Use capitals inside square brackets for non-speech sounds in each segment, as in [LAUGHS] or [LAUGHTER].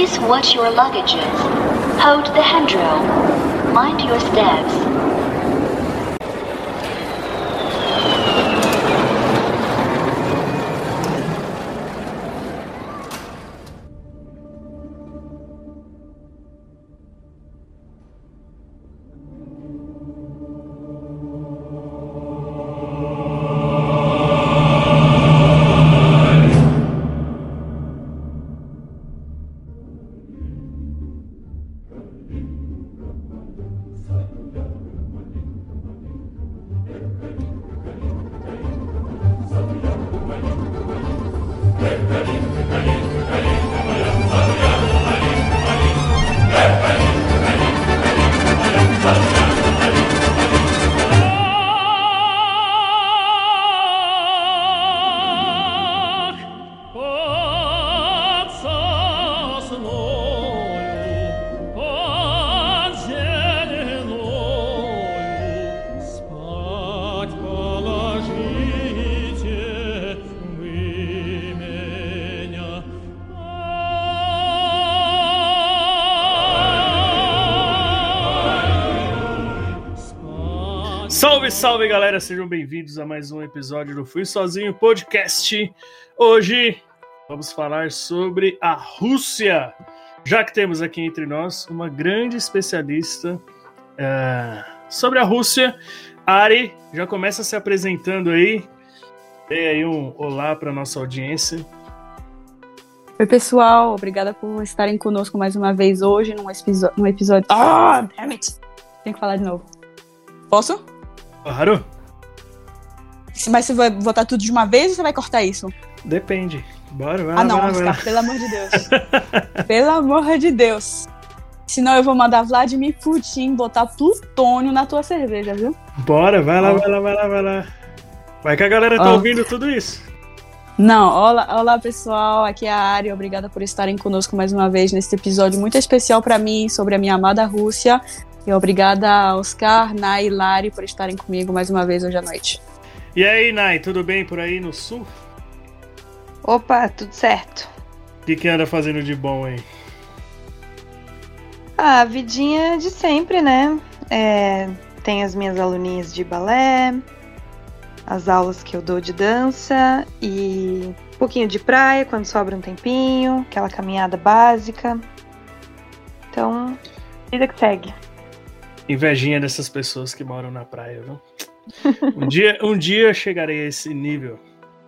Please watch your luggages. Hold the handrail. Mind your steps. Salve, galera, sejam bem-vindos a mais um episódio do Fui Sozinho Podcast. Hoje vamos falar sobre a Rússia, já que temos aqui entre nós uma grande especialista uh, sobre a Rússia. Ari, já começa se apresentando aí, dê aí um olá para nossa audiência. Oi, pessoal, obrigada por estarem conosco mais uma vez hoje num, num episódio. Ah, oh, damn it! Tem que falar de novo. Posso? Claro. Mas você vai botar tudo de uma vez ou você vai cortar isso? Depende. Bora, vai Ah, não, vai, Oscar, pelo amor de Deus. [LAUGHS] pelo amor de Deus. Senão eu vou mandar Vladimir Putin botar plutônio na tua cerveja, viu? Bora, vai lá, vai lá, vai lá, vai lá. Vai que a galera tá oh. ouvindo tudo isso. Não, olá, olá pessoal, aqui é a Ari, obrigada por estarem conosco mais uma vez nesse episódio muito especial para mim sobre a minha amada Rússia. E obrigada a Oscar, Nai e Lari por estarem comigo mais uma vez hoje à noite. E aí, Nai, tudo bem por aí no sul? Opa, tudo certo. O que, que anda fazendo de bom aí? Ah, a vidinha de sempre, né? É, tem as minhas aluninhas de balé, as aulas que eu dou de dança e um pouquinho de praia quando sobra um tempinho, aquela caminhada básica. Então, vida que segue. Invejinha dessas pessoas que moram na praia, viu? Um dia, um dia chegarei a esse nível.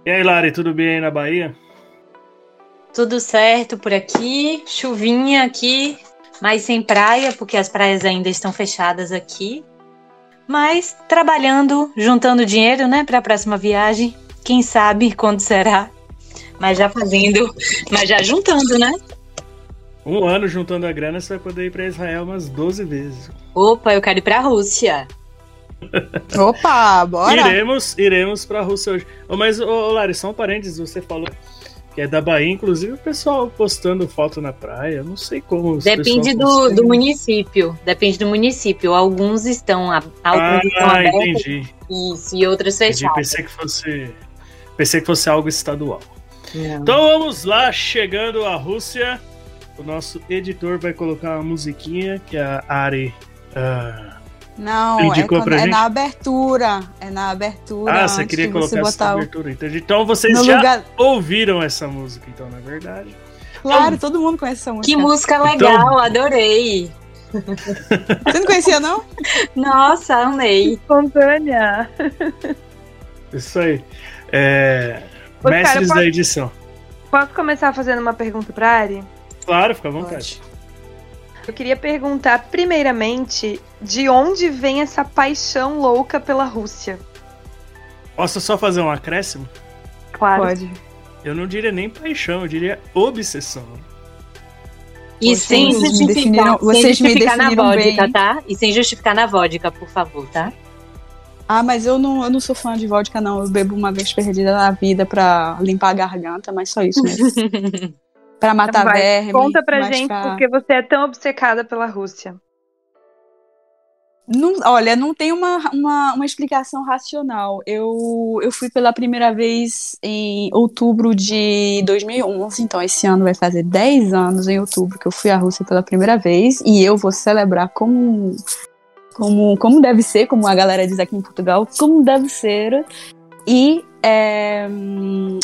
E aí, Lari, tudo bem aí na Bahia? Tudo certo por aqui, chuvinha aqui, mas sem praia, porque as praias ainda estão fechadas aqui. Mas trabalhando, juntando dinheiro, né, para a próxima viagem. Quem sabe quando será? Mas já fazendo, mas já juntando, né? Um ano juntando a grana, você vai poder ir para Israel umas 12 vezes. Opa, eu quero ir para a Rússia. [LAUGHS] Opa, bora! Iremos, iremos para a Rússia hoje. Oh, mas, oh, Lari, só um parênteses, você falou que é da Bahia, inclusive o pessoal postando foto na praia, não sei como. Depende do, do município, depende do município. Alguns estão, alguns ah, estão abertos entendi. Isso, e outros fechados. Pensei que fosse, pensei que fosse algo estadual. Não. Então vamos lá, chegando à Rússia o nosso editor vai colocar uma musiquinha que a Ari. Uh, não, é, quando, é, na abertura. É na abertura. Ah, você queria colocar essa abertura. Entendi. Então vocês já lugar... ouviram essa música, então, na verdade. Claro, então... todo mundo conhece essa música. Que música legal, então... adorei. [LAUGHS] Você não conhecia, não? Nossa, amei. Espontânea. Isso aí. É... Mestres cara, posso... da edição. Posso começar fazendo uma pergunta pra Ari? Claro, fica à vontade. Eu queria perguntar, primeiramente, de onde vem essa paixão louca pela Rússia? Posso só fazer um acréscimo? Claro. Pode. Eu não diria nem paixão, eu diria obsessão. E sem justificar, vocês sem justificar me na vodka, bem. tá? E sem justificar na vodka, por favor, tá? Ah, mas eu não, eu não sou fã de vodka, não. Eu bebo uma vez perdida na vida pra limpar a garganta, mas só isso mesmo. [LAUGHS] Pra matar então verme. Conta pra gente porque você é tão obcecada pela Rússia. Não, olha, não tem uma, uma, uma explicação racional. Eu, eu fui pela primeira vez em outubro de 2011, então esse ano vai fazer 10 anos em outubro que eu fui à Rússia pela primeira vez e eu vou celebrar como, como, como deve ser, como a galera diz aqui em Portugal, como deve ser. E é,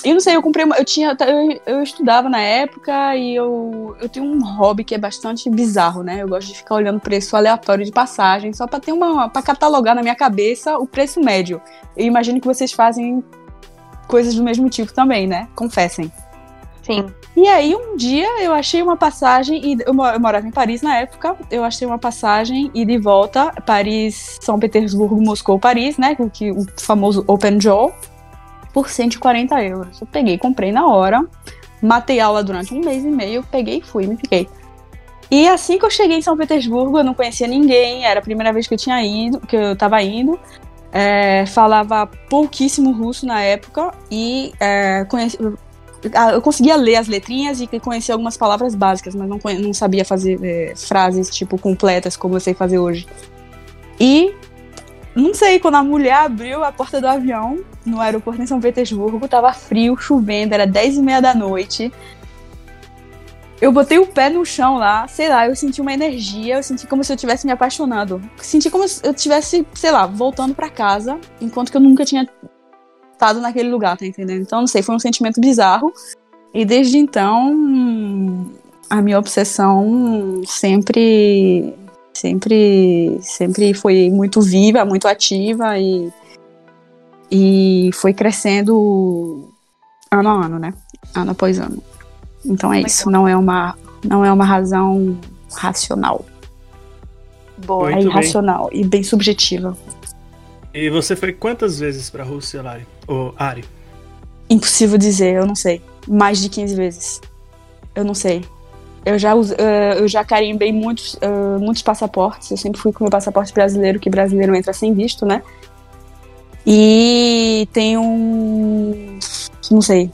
eu não sei, eu comprei uma, eu tinha, eu, eu estudava na época e eu, eu tenho um hobby que é bastante bizarro, né? Eu gosto de ficar olhando preço aleatório de passagem só para ter uma, para catalogar na minha cabeça o preço médio. Eu imagino que vocês fazem coisas do mesmo tipo também, né? Confessem. Sim. E aí, um dia eu achei uma passagem, e eu, eu morava em Paris na época, eu achei uma passagem e de volta, Paris, São Petersburgo, Moscou, Paris, né? O, que, o famoso Open Jaw por 140 euros. Eu peguei, comprei na hora, matei aula durante um mês e meio, peguei e fui, me fiquei. E assim que eu cheguei em São Petersburgo, eu não conhecia ninguém, era a primeira vez que eu tinha ido, que eu tava indo. É, falava pouquíssimo russo na época e é, conheci, eu conseguia ler as letrinhas e conhecia algumas palavras básicas, mas não, não sabia fazer é, frases tipo completas como eu sei fazer hoje. E não sei, quando a mulher abriu a porta do avião no aeroporto em São Petersburgo, tava frio, chovendo, era 10 e meia da noite. Eu botei o pé no chão lá, sei lá, eu senti uma energia, eu senti como se eu estivesse me apaixonando. Senti como se eu estivesse, sei lá, voltando para casa, enquanto que eu nunca tinha estado naquele lugar, tá entendendo? Então, não sei, foi um sentimento bizarro. E desde então, a minha obsessão sempre sempre sempre foi muito viva, muito ativa e, e foi crescendo ano a ano, né? Ano após ano. Então é isso, não é uma não é uma razão racional. Boa. é irracional bem. e bem subjetiva. E você foi quantas vezes para a Rússia, Lari? Ou Ari? Impossível dizer, eu não sei. Mais de 15 vezes. Eu não sei. Eu já, uh, eu já carimbei muitos, uh, muitos passaportes. Eu sempre fui com meu passaporte brasileiro, que brasileiro entra sem visto, né? E tem um. Não sei.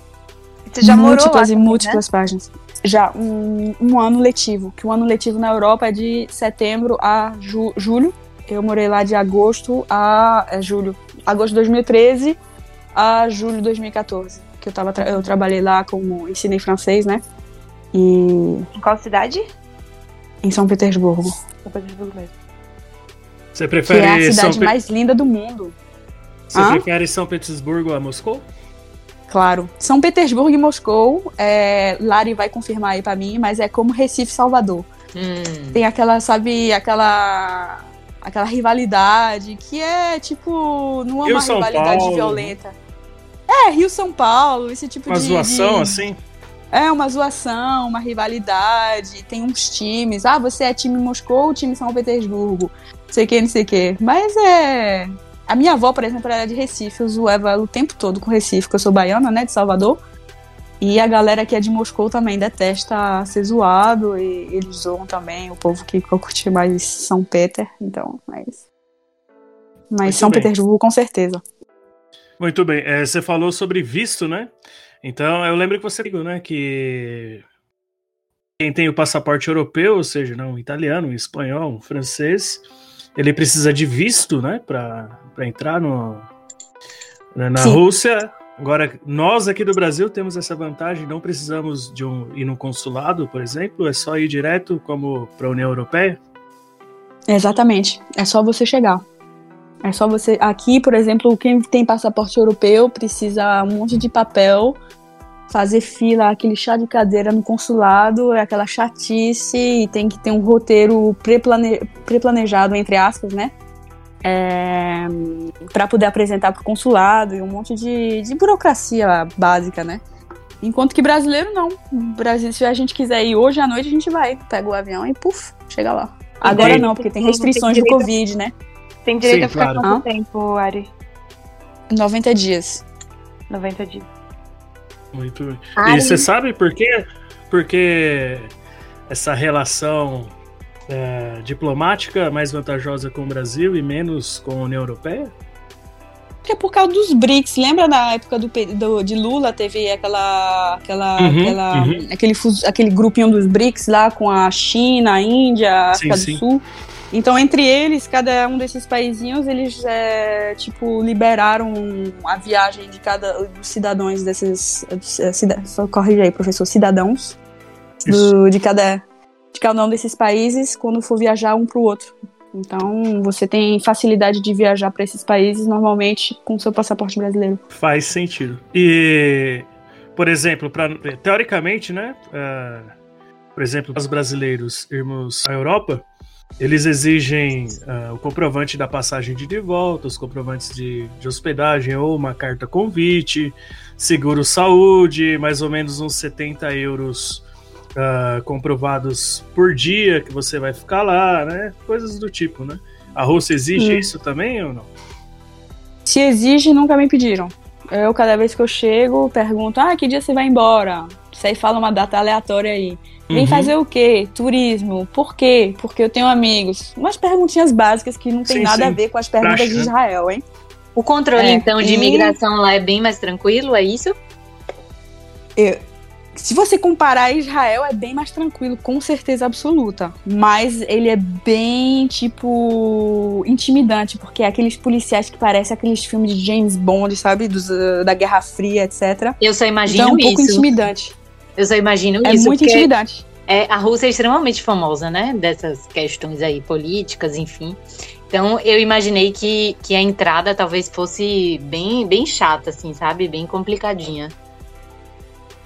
Você já múltiplas morou lá e também, múltiplas páginas. Já, um, um ano letivo. Que o ano letivo na Europa é de setembro a ju julho. Eu morei lá de agosto a é, julho. Agosto de 2013 a julho de 2014. Que eu, tava tra eu trabalhei lá como ensinei francês, né? E Em qual cidade? em São Petersburgo. São Petersburgo mesmo. Você Que é a prefere, São, cidade Pe- mais linda do mundo. você Hã? prefere São Petersburgo a Moscou? Claro. São Petersburgo e Moscou, é, Lari vai confirmar aí pra mim, mas é como Recife e Salvador. Hum. Tem aquela, sabe, aquela aquela rivalidade que é tipo, não é uma São rivalidade Paulo. violenta. É, Rio São Paulo, esse tipo Uma de zoação de- assim? É uma zoação, uma rivalidade, tem uns times. Ah, você é time Moscou ou time São Petersburgo? Não sei o que, não sei o que. Mas é. A minha avó, por exemplo, era de Recife. Eu zoava ela o tempo todo com Recife, porque eu sou baiana, né, de Salvador. E a galera que é de Moscou também detesta ser zoado. E eles zoam também o povo que curte mais São Peter. Então, mas. Mas Muito São bem. Petersburgo, com certeza. Muito bem. É, você falou sobre visto, né? Então eu lembro que você ligou, né? Que quem tem o passaporte europeu, ou seja, não, um italiano, um espanhol, um francês, ele precisa de visto, né? Para entrar no, na na Sim. Rússia. Agora, nós aqui do Brasil temos essa vantagem, não precisamos de um, ir no consulado, por exemplo, é só ir direto como para a União Europeia. Exatamente. É só você chegar. É só você. Aqui, por exemplo, quem tem passaporte europeu precisa um monte de papel, fazer fila, aquele chá de cadeira no consulado, é aquela chatice, e tem que ter um roteiro pré-plane- pré-planejado, entre aspas, né? É, para poder apresentar para o consulado e um monte de, de burocracia básica, né? Enquanto que brasileiro não. Brasil, se a gente quiser ir hoje à noite, a gente vai, pega o avião e puf, chega lá. Agora não, porque tem restrições a- Covid, né? Tem direito Sim, a ficar claro. quanto tempo, Ari? 90 dias. 90 dias. Muito bem. Ai. E você sabe por quê? Porque essa relação é, diplomática é mais vantajosa com o Brasil e menos com a União Europeia? Que é por causa dos BRICS. Lembra na época do, do- de Lula, teve aquela, aquela, Uhum, aquela- uhum. Aquele, aquele grupinho dos BRICS lá com a China, a Índia, a Sim, África sim. do Sul. Então, entre eles, cada um desses paizinhos, eles, é, tipo, liberaram a viagem de cada dos cidadãos desses... É, cida, corrige aí, professor. Cidadãos do, de, cada, de cada um desses países quando for viajar um para o outro. Então, você tem facilidade de viajar para esses países normalmente com seu passaporte brasileiro. Faz sentido. E, por exemplo, pra, teoricamente, né? Uh, por exemplo, os brasileiros irmos à Europa, eles exigem uh, o comprovante da passagem de, de volta, os comprovantes de, de hospedagem ou uma carta convite, seguro saúde, mais ou menos uns 70 euros uh, comprovados por dia que você vai ficar lá, né? Coisas do tipo, né? A Rússia exige isso também ou não? Se exige, nunca me pediram. Eu, cada vez que eu chego, pergunto: ah, que dia você vai embora? Você aí fala uma data aleatória aí. Vem uhum. fazer o quê? Turismo. Por quê? Porque eu tenho amigos. Umas perguntinhas básicas que não tem sim, nada sim. a ver com as perguntas Praxe, de né? Israel, hein? O controle, é, então, de e... imigração lá é bem mais tranquilo, é isso? Eu, se você comparar Israel, é bem mais tranquilo, com certeza absoluta. Mas ele é bem, tipo, intimidante, porque é aqueles policiais que parecem aqueles filmes de James Bond, sabe? Dos, uh, da Guerra Fria, etc. Eu só imagino então, é um isso. pouco intimidante. Eu só imagino é isso. É muito intimidante. É, a Rússia é extremamente famosa, né? Dessas questões aí políticas, enfim. Então eu imaginei que, que a entrada talvez fosse bem, bem chata, assim, sabe? Bem complicadinha.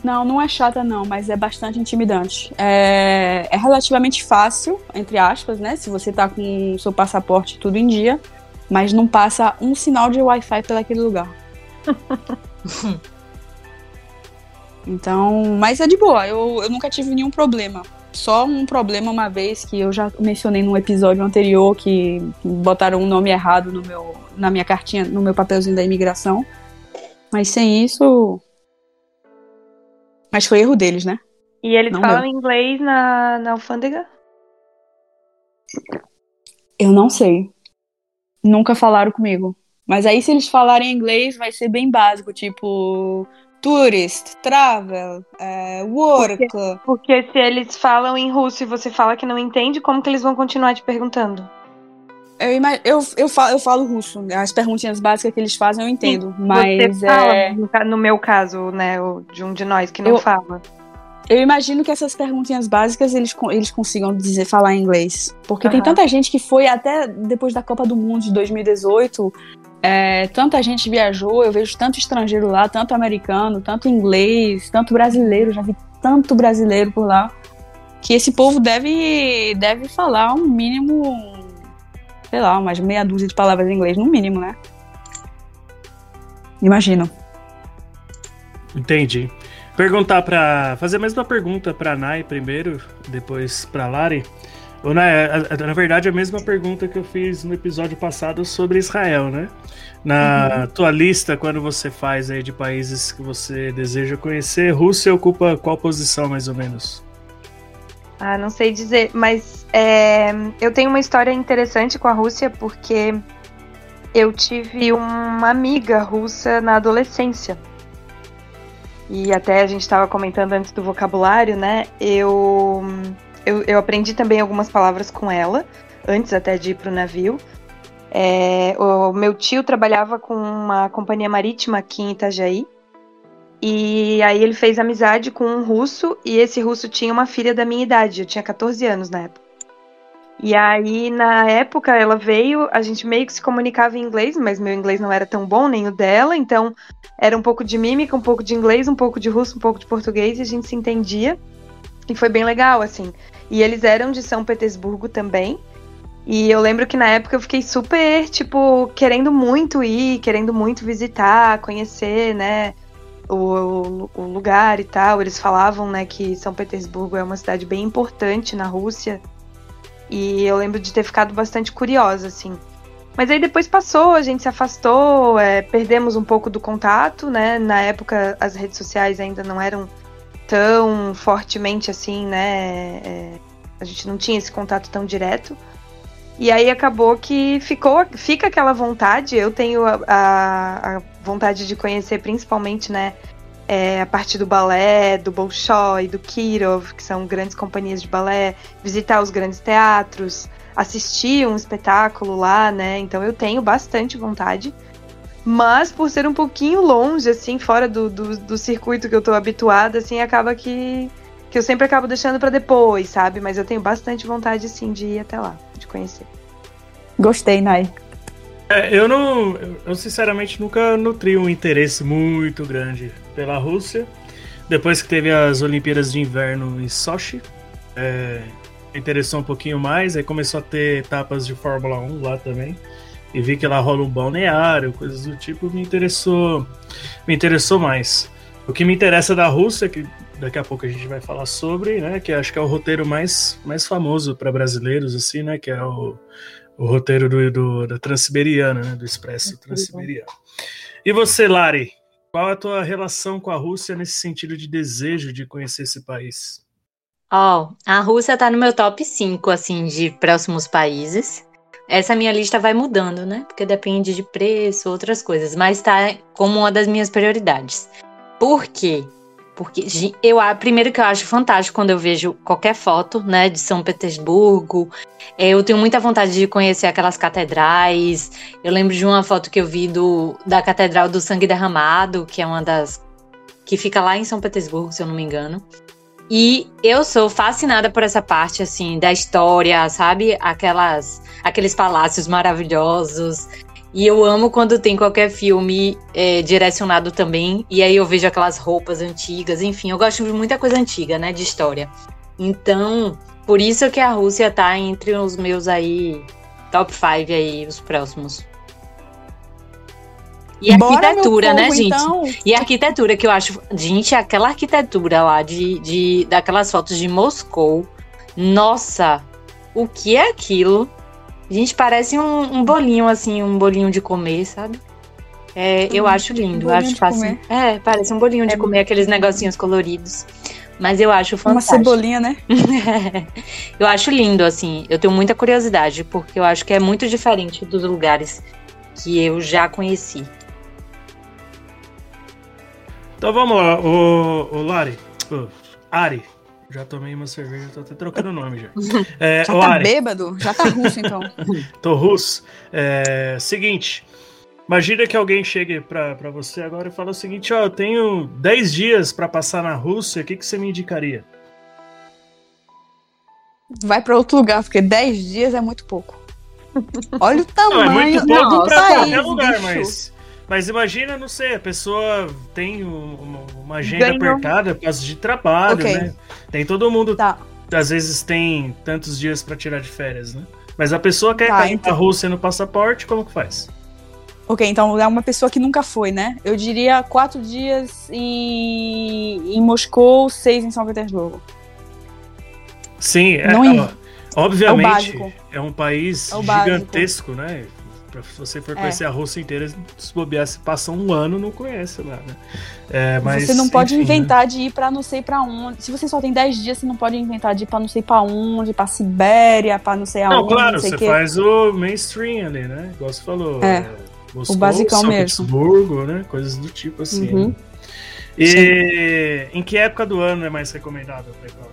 Não, não é chata não, mas é bastante intimidante. É, é relativamente fácil, entre aspas, né? Se você tá com o seu passaporte tudo em dia, mas não passa um sinal de Wi-Fi pelaquele lugar. [LAUGHS] então, mas é de boa, eu, eu nunca tive nenhum problema. Só um problema uma vez que eu já mencionei num episódio anterior que botaram um nome errado no meu, na minha cartinha, no meu papelzinho da imigração. Mas sem isso, mas foi erro deles, né? E eles não falam inglês na, na alfândega? Eu não sei. Nunca falaram comigo. Mas aí, se eles falarem inglês, vai ser bem básico, tipo tourist, travel, é, work. Porque, porque, se eles falam em russo e você fala que não entende, como que eles vão continuar te perguntando? Eu, eu, eu, falo, eu falo russo, as perguntinhas básicas que eles fazem eu entendo, Sim, mas você fala, é... no meu caso, né, de um de nós que não eu, fala. Eu imagino que essas perguntinhas básicas eles, eles consigam dizer falar em inglês, porque uhum. tem tanta gente que foi até depois da Copa do Mundo de 2018, é, tanta gente viajou, eu vejo tanto estrangeiro lá, tanto americano, tanto inglês, tanto brasileiro, já vi tanto brasileiro por lá, que esse povo deve, deve falar um mínimo sei lá, umas meia dúzia de palavras em inglês, no mínimo, né? Imagino. Entendi. Perguntar para fazer a mesma pergunta para Nai primeiro, depois para Lari. Nai, na verdade, a mesma pergunta que eu fiz no episódio passado sobre Israel, né? Na uhum. tua lista, quando você faz aí de países que você deseja conhecer, Rússia ocupa qual posição, mais ou menos? Ah, não sei dizer, mas é, eu tenho uma história interessante com a Rússia porque eu tive uma amiga russa na adolescência. E até a gente estava comentando antes do vocabulário, né? Eu, eu, eu, aprendi também algumas palavras com ela, antes até de ir para o navio. É, o meu tio trabalhava com uma companhia marítima aqui em Itajaí. E aí ele fez amizade com um russo e esse russo tinha uma filha da minha idade, eu tinha 14 anos na época. E aí, na época, ela veio, a gente meio que se comunicava em inglês, mas meu inglês não era tão bom, nem o dela, então era um pouco de mímica, um pouco de inglês, um pouco de russo, um pouco de português, e a gente se entendia. E foi bem legal, assim. E eles eram de São Petersburgo também. E eu lembro que na época eu fiquei super, tipo, querendo muito ir, querendo muito visitar, conhecer, né? o, o, lugar e tal. Eles falavam, né, que São Petersburgo é uma cidade bem importante na Rússia. E eu lembro de ter ficado bastante curiosa, assim. Mas aí depois passou, a gente se afastou, é, perdemos um pouco do contato, né? Na época as redes sociais ainda não eram tão fortemente assim, né? É, a gente não tinha esse contato tão direto. E aí acabou que ficou, fica aquela vontade. Eu tenho a, a, a vontade de conhecer principalmente, né, é, a partir do balé, do Bolshoi, do Kirov, que são grandes companhias de balé, visitar os grandes teatros, assistir um espetáculo lá, né? Então eu tenho bastante vontade. Mas por ser um pouquinho longe, assim, fora do, do, do circuito que eu tô habituada, assim, acaba que, que eu sempre acabo deixando para depois, sabe? Mas eu tenho bastante vontade, sim, de ir até lá, de conhecer. Gostei, Nai. É, eu não. Eu sinceramente nunca nutri um interesse muito grande pela Rússia. Depois que teve as Olimpíadas de Inverno em Sochi, é, interessou um pouquinho mais. Aí começou a ter etapas de Fórmula 1 lá também. E vi que lá rola um balneário, coisas do tipo, me interessou. Me interessou mais. O que me interessa da Rússia, que daqui a pouco a gente vai falar sobre, né? Que acho que é o roteiro mais, mais famoso para brasileiros, assim, né? Que é o o roteiro do, do, da Transiberiana, né, do Expresso Transiberiano. E você, Lari, qual é a tua relação com a Rússia nesse sentido de desejo de conhecer esse país? Ó, oh, a Rússia tá no meu top 5, assim, de próximos países. Essa minha lista vai mudando, né? Porque depende de preço, outras coisas, mas tá como uma das minhas prioridades. Por quê? Porque eu, primeiro que eu acho fantástico quando eu vejo qualquer foto, né, de São Petersburgo. É, eu tenho muita vontade de conhecer aquelas catedrais. Eu lembro de uma foto que eu vi do, da Catedral do Sangue Derramado, que é uma das que fica lá em São Petersburgo, se eu não me engano. E eu sou fascinada por essa parte assim da história, sabe? Aquelas aqueles palácios maravilhosos, e eu amo quando tem qualquer filme é, direcionado também. E aí eu vejo aquelas roupas antigas, enfim, eu gosto de muita coisa antiga, né? De história. Então, por isso que a Rússia tá entre os meus aí top 5 aí, os próximos. E Bora, arquitetura, povo, né, gente? Então. E a arquitetura que eu acho. Gente, aquela arquitetura lá de, de daquelas fotos de Moscou. Nossa, o que é aquilo? Gente, parece um, um, bolinho, assim, um bolinho de comer, sabe? É, eu hum, acho lindo. Um acho fácil. É, parece um bolinho de é comer, aqueles negocinhos coloridos. Mas eu acho fantástico. Uma cebolinha, né? [LAUGHS] eu acho lindo, assim. Eu tenho muita curiosidade, porque eu acho que é muito diferente dos lugares que eu já conheci. Então vamos lá, o, o Lari. O Ari, já tomei uma cerveja, tô até trocando o nome já. [LAUGHS] É, já tá Ari. bêbado? Já tá russo, então. [LAUGHS] tô russo. É, seguinte, imagina que alguém chegue pra, pra você agora e fala o seguinte, ó, eu tenho 10 dias para passar na Rússia, o que, que você me indicaria? Vai para outro lugar, porque 10 dias é muito pouco. Olha o tamanho Não, é muito pouco do pra país, qualquer lugar, bicho. mas... Mas imagina, não sei, a pessoa tem uma, uma agenda apertada por causa de trabalho, Ok. né? Tem todo mundo, Tá. às vezes tem tantos dias pra tirar de férias, né? Mas a pessoa quer Tá, cair então. na Rússia no passaporte, como que faz? Ok, então é uma pessoa que nunca foi, né? Eu diria quatro dias em, em Moscou, seis em São Petersburgo. Sim, é, Não ir. ó, obviamente básico. é um país É o básico. gigantesco, né? Pra se você for É. conhecer a Rússia inteira, se bobear, se passa um ano, não conhece lá, né? É, mas, você não pode enfim, né? inventar de ir pra não sei pra onde. Se você só tem 10 dias, você não pode inventar de ir pra não sei pra onde, pra Sibéria, pra não sei aonde, Não, claro, não você o quê. faz o mainstream ali, né? Igual você falou. É, Moscou, basicão São mesmo. Petersburgo, né? Coisas do tipo assim. Uhum. né? E em que época do ano é mais recomendável ir pra lá?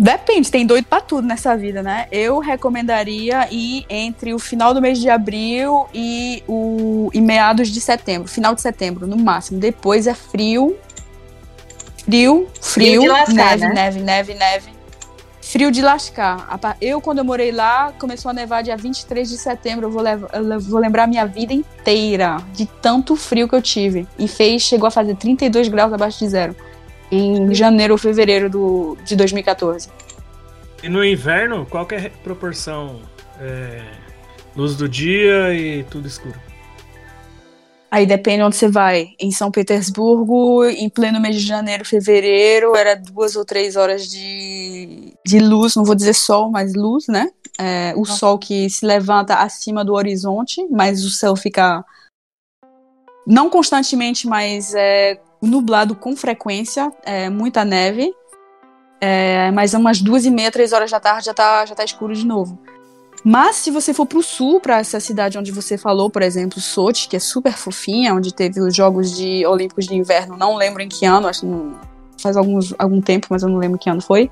Depende, tem doido pra tudo nessa vida, né? Eu recomendaria ir entre o final do mês de abril e, o, e meados de setembro, final de setembro, no máximo. Depois é frio. Frio, frio, de lascar, neve, né? neve, neve, neve. Frio de lascar. Eu, quando eu morei lá, começou a nevar dia 23 de setembro. Eu vou, lev- eu vou lembrar a minha vida inteira de tanto frio que eu tive. E fez, chegou a fazer 32 graus abaixo de zero. Em janeiro ou fevereiro do, de 2014. E no inverno, qual que é a proporção? É, luz do dia e tudo escuro. Aí depende onde você vai. Em São Petersburgo, em pleno mês de janeiro, fevereiro, era duas ou três horas de, de luz, não vou dizer sol, mas luz, né? É, o sol que se levanta acima do horizonte, mas o céu fica não constantemente, mas é, nublado com frequência, é, muita neve. É, mas umas duas e meia, três horas da tarde já tá, já tá escuro de novo. Mas se você for pro sul, para essa cidade onde você falou, por exemplo, Sochi, que é super fofinha, onde teve os Jogos de Olímpicos de Inverno, não lembro em que ano, acho que faz alguns, algum tempo, mas eu não lembro que ano foi.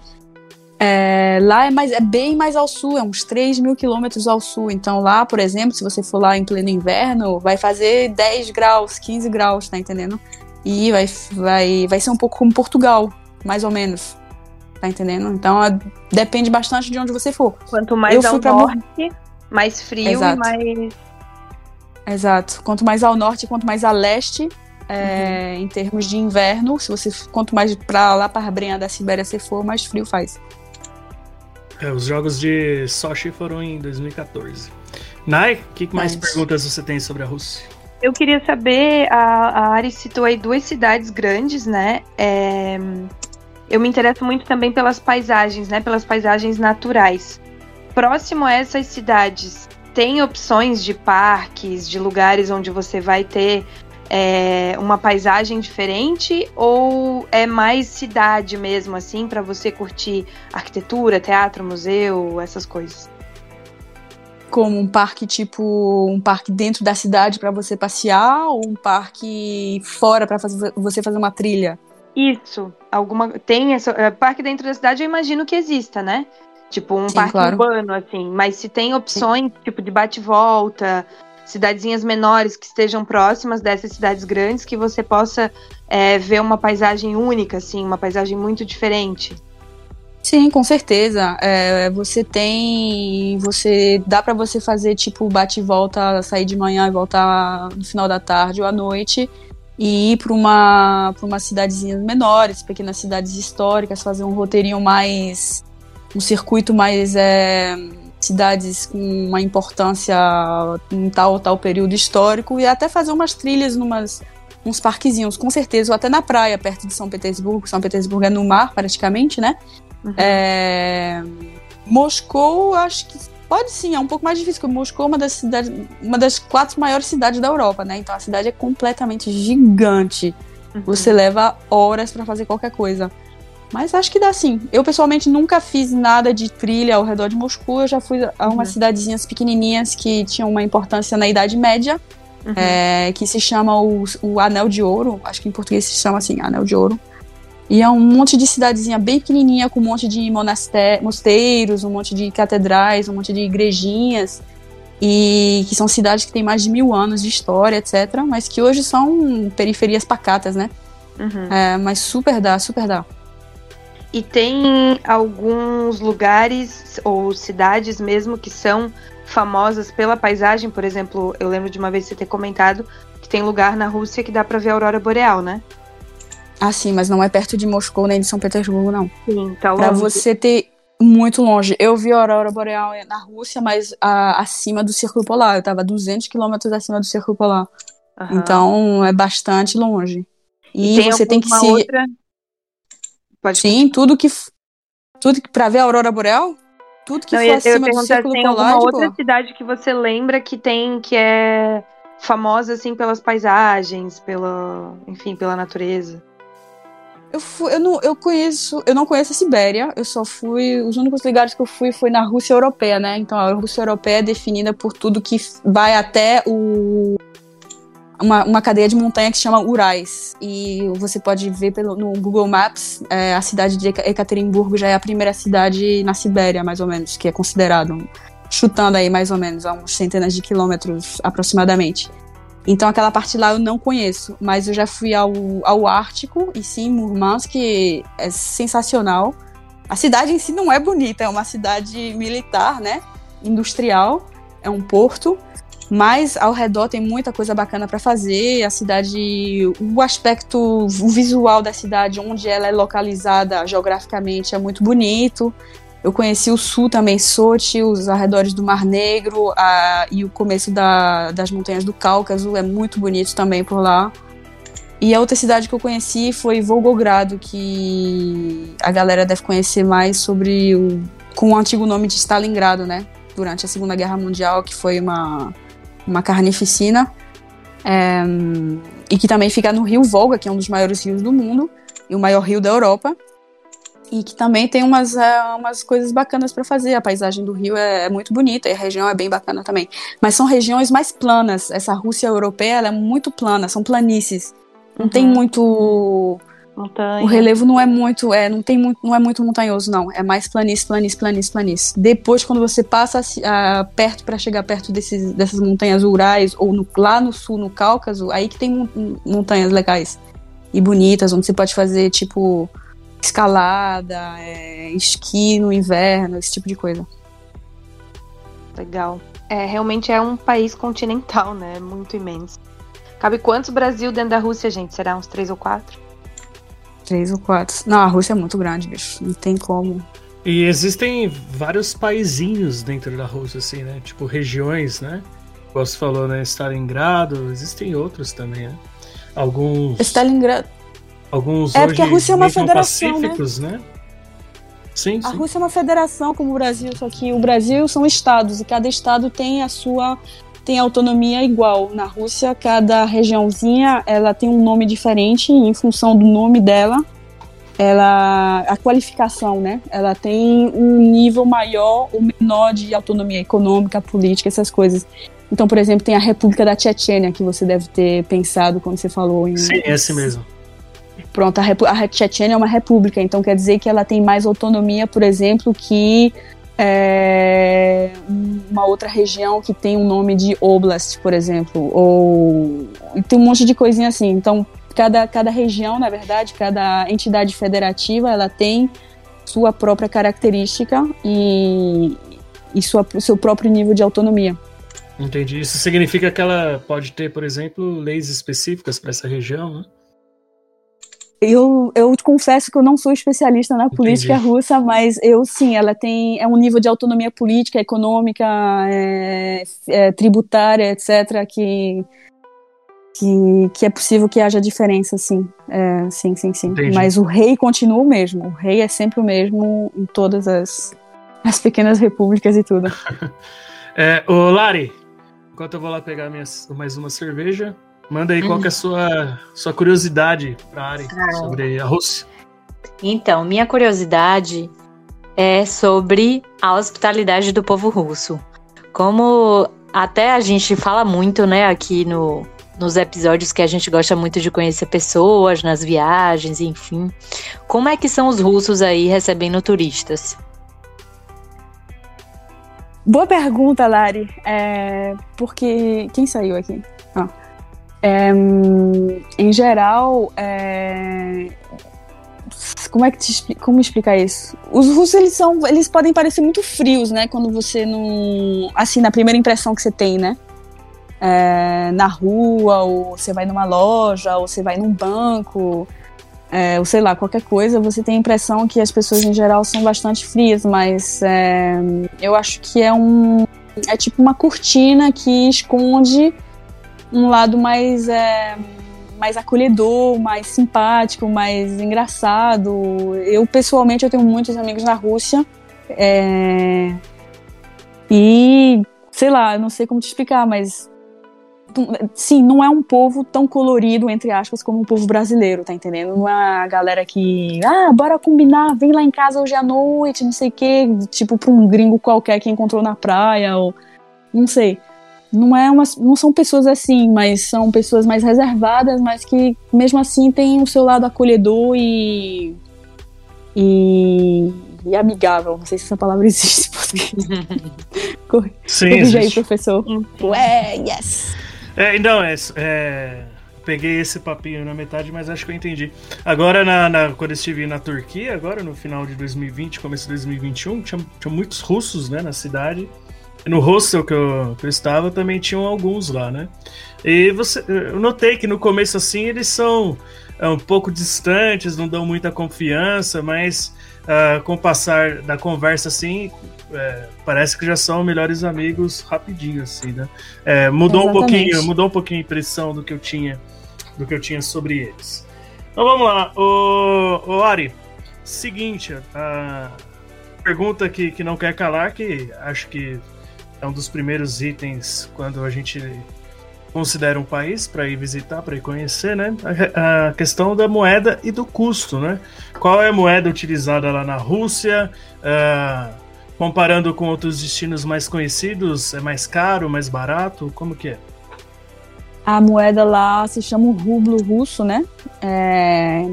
É, lá é, mais, é bem mais ao sul, é uns 3 mil quilômetros ao sul. Então lá, por exemplo, se você for lá em pleno inverno, vai fazer 10 graus, 15 graus, tá entendendo? E vai, vai, vai ser um pouco como Portugal, mais ou menos. Tá entendendo? Então é, depende bastante de onde você for. Quanto mais Eu ao norte, mais frio Exato. e mais. Exato. Quanto mais ao norte, quanto mais a leste, é, em termos de inverno, se você quanto mais pra lá pra Brenha da Sibéria você for, mais frio faz. É, os jogos de Sochi foram em 2014. Nai, o que mais Mas- perguntas você tem sobre a Rússia? Eu queria saber, a, a Ari citou aí duas cidades grandes, né? É, eu me interesso muito também pelas paisagens, né? Pelas paisagens naturais. Próximo a essas cidades, tem opções de parques, de lugares onde você vai ter é, uma paisagem diferente? Ou é mais cidade mesmo, assim, para você curtir arquitetura, teatro, museu, essas coisas? Como um parque tipo um parque dentro da cidade pra você passear ou um parque fora fazer, você fazer uma trilha? Isso. Alguma tem essa é, parque dentro da cidade, eu imagino que exista, né? Tipo um Sim, parque claro. urbano assim, mas se tem opções tipo de bate volta, cidadezinhas menores que estejam próximas dessas cidades grandes que você possa é, ver uma paisagem única assim, uma paisagem muito diferente. Sim, com certeza. É, você tem, você dá pra você fazer tipo bate e volta, sair de manhã e voltar no final da tarde ou à noite e ir para uma para umas cidadezinhas menores, pequenas cidades históricas, fazer um roteirinho mais um circuito mais é, cidades com uma importância em tal ou tal período histórico e até fazer umas trilhas numas uns parquezinhos, com certeza, ou até na praia, perto de São Petersburgo. São Petersburgo é no mar, praticamente, né? Uhum. É, Moscou, acho que pode sim, é um pouco mais difícil, porque Moscou é uma das cidades, uma das quatro maiores cidades da Europa, né? Então a cidade é completamente gigante. Uhum. Você leva horas pra fazer qualquer coisa. Mas acho que dá sim. Eu pessoalmente nunca fiz nada de trilha ao redor de Moscou. Eu já fui a umas Uhum. cidadezinhas pequenininhas que tinham uma importância na Idade Média, Uhum. é, que se chama o, o Anel de Ouro. Acho que em português se chama assim, Anel de Ouro. E é um monte de cidadezinha bem pequenininha, com um monte de mosteiros, um monte de catedrais, um monte de igrejinhas. E que são cidades que têm mais de mil anos de história, etc. Mas que hoje são periferias pacatas, né? Uhum. É, mas super dá, super dá. E tem alguns lugares ou cidades mesmo que são famosas pela paisagem, por exemplo, eu lembro de uma vez você ter comentado que tem lugar na Rússia que dá pra ver a aurora boreal, né? Ah, sim, mas não é perto de Moscou nem de São Petersburgo, não. Sim, tá Pra longe. você ter muito longe. Eu vi a aurora boreal na Rússia, mas a- acima do Círculo Polar. Eu tava 200 quilômetros acima do Círculo Polar. Aham. Então é bastante longe. E, você tem que alguma se. outra... Pode Sim, tudo que. Tudo que. Pra ver a aurora boreal? Tudo que Não, for eu ia acima do Círculo tem Polar. alguma de outra boa. cidade que você lembra que tem, que é famosa, assim, pelas paisagens, pela, enfim, pela natureza. Eu, fui, eu, não, eu conheço. Eu não conheço a Sibéria. Eu só fui. Os únicos lugares que eu fui foi na Rússia Europeia, né? Então a Rússia Europeia é definida por tudo que vai até o. Uma, uma cadeia de montanha que chama Urais. E você pode ver pelo, no Google Maps, é, a cidade de Eka- Ekaterimburgo já é a primeira cidade na Sibéria, mais ou menos, que é considerado. Chutando aí mais ou menos, a uns centenas de quilômetros aproximadamente. Então aquela parte lá eu não conheço, mas eu já fui ao, ao Ártico, e sim, Murmansk é sensacional. A cidade em si não é bonita, é uma cidade militar, né? Industrial, é um porto, mas ao redor tem muita coisa bacana para fazer. A cidade, o aspecto, o visual da cidade, onde ela é localizada geograficamente, é muito bonito. Eu conheci o sul também, Sochi, os arredores do Mar Negro a- e o começo da- das montanhas do Cáucaso, é muito bonito também por lá. E a outra cidade que eu conheci foi Volgogrado, que a galera deve conhecer mais sobre o com o antigo nome de Stalingrado, né? Durante a Segunda Guerra Mundial, que foi uma, uma carnificina. É, e que também fica no rio Volga, que é um dos maiores rios do mundo e o maior rio da Europa. E que também tem umas, é, umas coisas bacanas para fazer. A paisagem do Rio é, é, muito bonita e a região é bem bacana também. Mas são regiões mais planas. Essa Rússia europeia é muito plana, são planícies. Não uhum. tem muito. Montanha. O relevo não é muito, é, não tem muito, não é muito montanhoso, não. É mais planície, planície, planície, planície. Depois, quando você passa uh, perto para chegar perto desses, dessas montanhas rurais ou no, lá no sul, no Cáucaso, aí que tem montanhas legais e bonitas, onde você pode fazer tipo escalada, é, esqui no inverno, esse tipo de coisa. Legal. É, realmente é um país continental, né? Muito imenso. Cabe quantos Brasil dentro da Rússia, gente? Será uns três ou quatro? Três ou quatro. Não, a Rússia é muito grande, bicho. Não tem como. E existem vários paizinhos dentro da Rússia, assim, né? Tipo regiões, né? Como você falou, né? Stalingrado, existem outros também, né? Alguns. Stalingrado. Alguns é porque a Rússia é uma federação, né? né? Sim, a Rússia é uma federação como o Brasil, só que o Brasil são estados e cada estado tem a sua tem autonomia igual. Na Rússia, cada regiãozinha ela tem um nome diferente em função do nome dela. Ela a qualificação, né? Ela tem um nível maior ou menor de autonomia econômica, política, essas coisas. Então, por exemplo, tem a República da Chechênia que você deve ter pensado quando você falou em Sim, esse mesmo. Pronto, a, a Chechênia é uma república, então quer dizer que ela tem mais autonomia, por exemplo, que é, uma outra região que tem um nome de Oblast, por exemplo, ou tem um monte de coisinha assim. Então, cada, cada região, na verdade, cada entidade federativa, ela tem sua própria característica e, e sua, seu próprio nível de autonomia. Entendi. Isso significa que ela pode ter, por exemplo, leis específicas para essa região, né? Eu, eu confesso que eu não sou especialista na política Entendi. russa, mas eu sim, ela tem é um nível de autonomia política, econômica, é, é, tributária, etc., que, que, que, é possível que haja diferença, sim. É, sim, sim, sim. Entendi. Mas o rei continua o mesmo. O rei é sempre o mesmo em todas as, as pequenas repúblicas e tudo. [LAUGHS] é, ô, Lari, enquanto eu vou lá pegar minhas, mais uma cerveja, Manda aí qual que é a sua, sua curiosidade para a área ah. sobre a Rússia. Então, minha curiosidade é sobre a hospitalidade do povo russo. Como até a gente fala muito, né, aqui no, nos episódios que a gente gosta muito de conhecer pessoas, nas viagens, enfim. Como é que são os russos aí recebendo turistas? Boa pergunta, Lari. É, porque. Quem saiu aqui? É, em geral, é, como é que te, como explicar isso? Os russos eles são, eles podem parecer muito frios, né? Quando você não, assim, na primeira impressão que você tem, né? É, na rua, ou você vai numa loja, ou você vai num banco, é, ou sei lá, qualquer coisa, você tem a impressão que as pessoas em geral são bastante frias, mas é, eu acho que é um, é tipo uma cortina que esconde um lado mais, é, mais acolhedor, mais simpático, mais engraçado. Eu, pessoalmente, eu tenho muitos amigos na Rússia. É, e, sei lá, não sei como te explicar, mas sim, não é um povo tão colorido, entre aspas, como o povo brasileiro, tá entendendo? Não é a galera que, ah, bora combinar, vem lá em casa hoje à noite, não sei o quê, tipo pra um gringo qualquer que encontrou na praia, ou não sei não é uma, não são pessoas assim, mas são pessoas mais reservadas, mas que mesmo assim têm o seu lado acolhedor e e, e amigável. Não sei se essa palavra [LAUGHS] existe. Sim, existe. aí, professor. Ué, yes. É, então, é, é, peguei esse papinho na metade, mas acho que eu entendi. Agora, na, na, quando eu estive na Turquia, agora no final de 2020, começo de 2021, tinha, tinha muitos russos né, na cidade no hostel que eu, que eu estava também tinham alguns lá, né? E você, eu notei que no começo assim eles são é, um pouco distantes, não dão muita confiança, mas uh, com o passar da conversa assim, é, parece que já são melhores amigos rapidinho assim, né? É, mudou Exatamente. um pouquinho, mudou um pouquinho a impressão do que eu tinha, do que eu tinha sobre eles. Então vamos lá, o, o Ari, seguinte, a pergunta que, que não quer calar, que acho que é um dos primeiros itens quando a gente considera um país para ir visitar, para ir conhecer, né? A, a, questão da moeda e do custo, né? Qual é a moeda utilizada lá na Rússia? Uh, comparando com outros destinos mais conhecidos, é mais caro, mais barato? Como que é? A moeda lá se chama o rublo russo, né? É...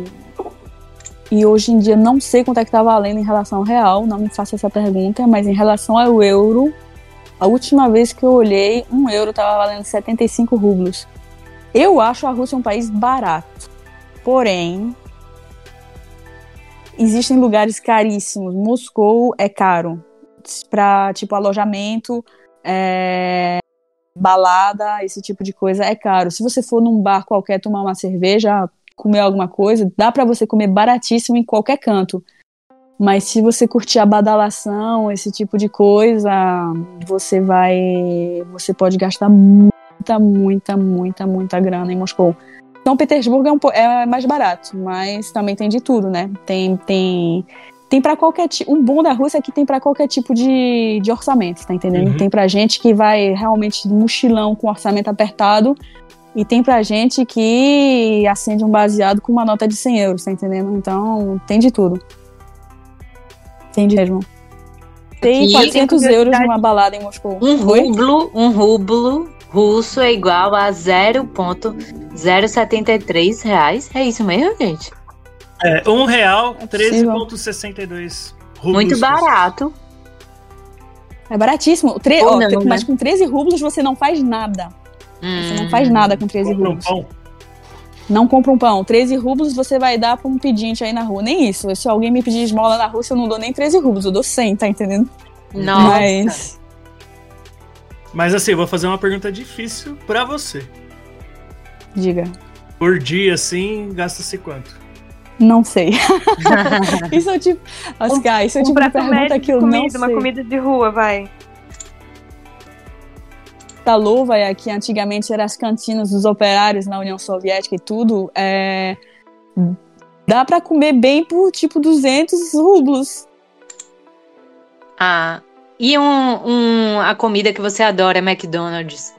E hoje em dia não sei quanto é que tá valendo em relação ao real, não me faça essa pergunta, mas em relação ao euro, a última vez que eu olhei, um euro estava valendo 75 rublos. Eu acho a Rússia um país barato. Porém, existem lugares caríssimos. Moscou é caro. Para tipo alojamento, é... balada, esse tipo de coisa é caro. Se você for num bar qualquer tomar uma cerveja, comer alguma coisa, dá para você comer baratíssimo em qualquer canto. Mas se você curtir a badalação, esse tipo de coisa, você vai. Você pode gastar muita, muita, muita, muita grana em Moscou. São Petersburgo é, um, é mais barato, mas também tem de tudo, né? Tem. tem tem para qualquer tipo. O bom da Rússia é que tem para qualquer tipo de, de orçamento, tá entendendo? Uhum. Tem pra gente que vai realmente mochilão com orçamento apertado e tem pra gente que acende um baseado com uma nota de 100 euros, tá entendendo? Então, tem de tudo. Entendi mesmo. Tem 400 euros numa balada em Moscou. Um rublo, um rublo russo é igual a 0,073 reais. É isso mesmo, gente? É, um real, 13,62 é rublos. Muito barato. É baratíssimo. Tre ó, não, mas né? com 13 rublos você não faz nada. Hum. Você não faz nada com 13 rublos. Um pão não compra um pão. 13 rublos você vai dar pra um pedinte aí na rua. Nem isso. Se alguém me pedir esmola na Rússia, eu não dou nem 13 rublos, eu dou 100, tá entendendo? Nossa. Mas. Mas assim, eu vou fazer uma pergunta difícil para você. Diga. Por dia, assim, gasta-se quanto? Não sei. [LAUGHS] isso é tipo. Oscar, isso é um tipo uma pergunta que eu comida, não sei. Uma comida de rua, vai. Da luva, que antigamente eram as cantinas dos operários na União Soviética e tudo, é, dá para comer bem por tipo 200 rublos. Ah, e um, um, a comida que você adora, McDonald's?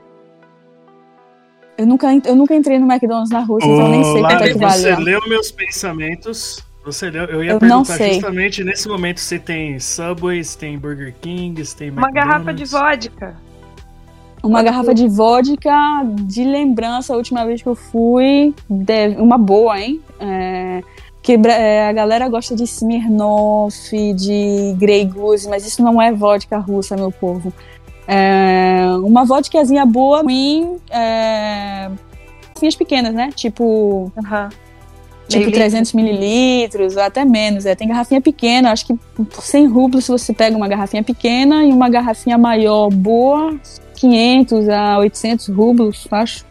Eu nunca, eu nunca entrei no McDonald's na Rússia, então nem sei quanto é que vale. Você leu meus pensamentos. Você leu, eu ia eu perguntar justamente nesse momento se tem Subway, se tem Burger King, se tem Uma garrafa de vodka. Uma garrafa de vodka de lembrança, a última vez que eu fui, deve, uma boa, hein? É, que é, a galera gosta de Smirnoff, de Grey Goose, mas isso não é vodka russa, meu povo. É, uma vodkazinha boa, ruim, é, pequenas, né? Tipo, uhum. tipo 300 mililitros, até menos. É, tem garrafinha pequena, acho que por 100 rublos você pega uma garrafinha pequena e uma garrafinha maior boa, 500 a 800 rublos, acho.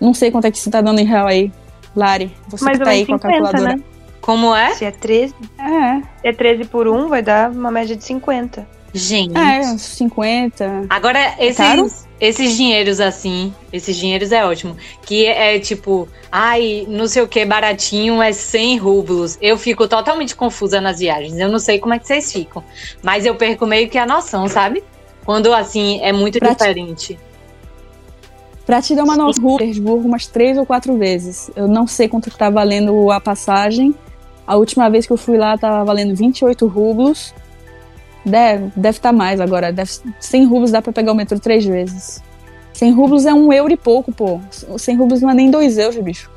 Não sei quanto é que você tá dando em real aí, Lari. Você Mais que tá aí 50, com a calculadora. Né? Como é? Se é 13. É. Se é 13 por 1, vai dar uma média de 50. Gente. É, uns 50. Agora, é esses, esses dinheiros assim, esses dinheiros é ótimo. Que é, é tipo, ai, não sei o que, baratinho é 100 rublos. Eu fico totalmente confusa nas viagens. Eu não sei como é que vocês ficam. Mas eu perco meio que a noção, sabe? Quando, assim, é muito pra diferente. Te... Pra te dar uma noção, Petersburgo umas três ou quatro vezes. Eu não sei quanto tá valendo a passagem. A última vez que eu fui lá tava valendo 28 rublos. Deve estar deve tá mais agora. Deve, 100 rublos dá pra pegar o metrô três vezes. 100 rublos é um euro e pouco, pô. 100 rublos não é nem dois euros, bicho.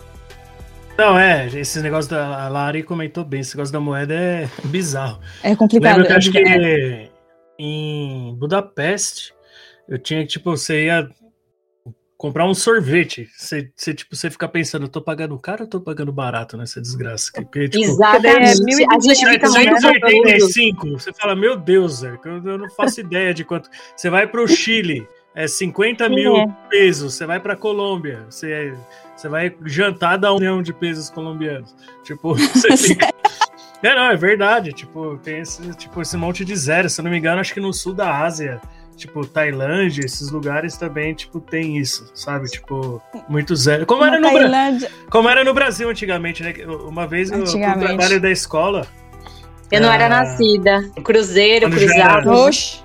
Não, é, esse negócio da Lari comentou bem, esse negócio da moeda é [LAUGHS] bizarro. É complicado. Lembra que eu acho que é em Budapeste, eu tinha que, tipo, você ia comprar um sorvete. Você, você, tipo, você fica pensando, eu tô pagando caro ou tô pagando barato nessa desgraça? Porque, tipo, Exatamente. É, a gente fica muito Você fala, meu Deus, eu, eu não faço ideia de quanto. [LAUGHS] Você vai pro Chile, é 50 Sim, mil é. pesos. Você vai pra Colômbia, você, você vai jantar, dá um milhão de pesos colombianos. Tipo, [LAUGHS] você fica. [LAUGHS] É, não, é verdade. Tipo, tem esse, tipo, esse monte de zero. Se eu não me engano, acho que no sul da Ásia, tipo, Tailândia, esses lugares também, tipo, tem isso, sabe? Tipo, muito zero. Como, era no, Tailândia... Como era no Brasil antigamente, né? Uma vez no trabalho da escola. Eu não era ah, nascida. Cruzeiro, cruzado. Oxe.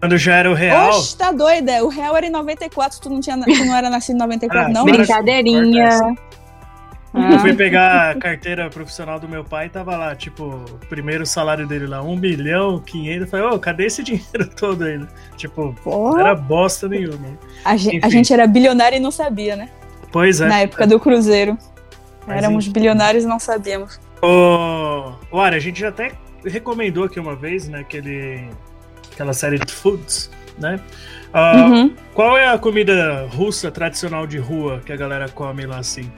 Quando já era o real. Oxe, tá doida. O real era em 94, tu não, tinha, tu não era nascido em 94, Ah, não? Brincadeirinha. Ah. Eu fui pegar a carteira profissional do meu pai e tava lá, tipo, o primeiro salário dele lá, 1 milhão, 500. Eu falei, ô, cadê esse [LAUGHS] dinheiro todo aí? Tipo, Porra. era bosta nenhuma. A, gen- a gente era bilionário e não sabia, né? Pois é. Na época do Cruzeiro. Mas Éramos enfim. bilionários e não sabíamos. Ô, ô, Ari, a gente já até recomendou aqui uma vez, né, aquele, aquela série de Foods, né? Ah, Uhum. Qual é a comida russa tradicional de rua que a galera come lá assim?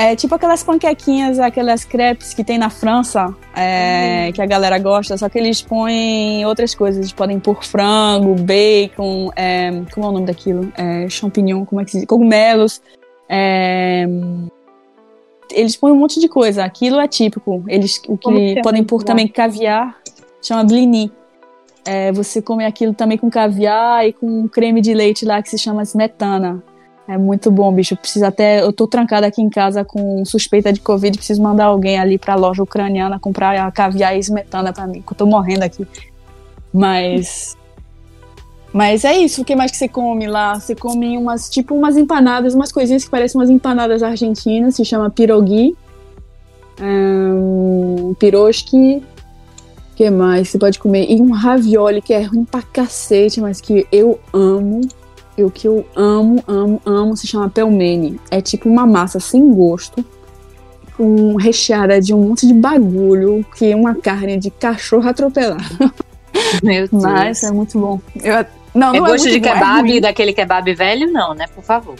É tipo aquelas panquequinhas, aquelas crepes que tem na França, é, que a galera gosta, só que eles põem outras coisas. Eles podem pôr frango, bacon, é, como é o nome daquilo? É, champignon, como é que se diz? Cogumelos. é, eles põem um monte de coisa. Aquilo é típico. Eles o que chama podem pôr também caviar, chama blini. É, você come aquilo também com caviar e com um creme de leite lá que se chama smetana. É muito bom, bicho. Preciso até. Eu tô trancada aqui em casa com suspeita de Covid. Preciso mandar alguém ali pra loja ucraniana comprar a caviar e smetana pra mim, que eu tô morrendo aqui. Mas. Mas é isso. O que mais que você come lá? Você come umas, tipo, umas empanadas, umas coisinhas que parecem umas empanadas argentinas. Se chama pirogui. Um, piroski. O que mais? Você pode comer. E um ravioli que é ruim pra cacete, mas que eu amo. E o que eu amo, amo, amo se chama pelmeni. É tipo uma massa sem gosto, com recheada de um monte de bagulho, que é uma carne de cachorro atropelado. [LAUGHS] Meu Deus. Mas é muito bom. Eu- não, é não gosto é de bom, é kebab, ruim. daquele kebab velho, não, né? Por favor.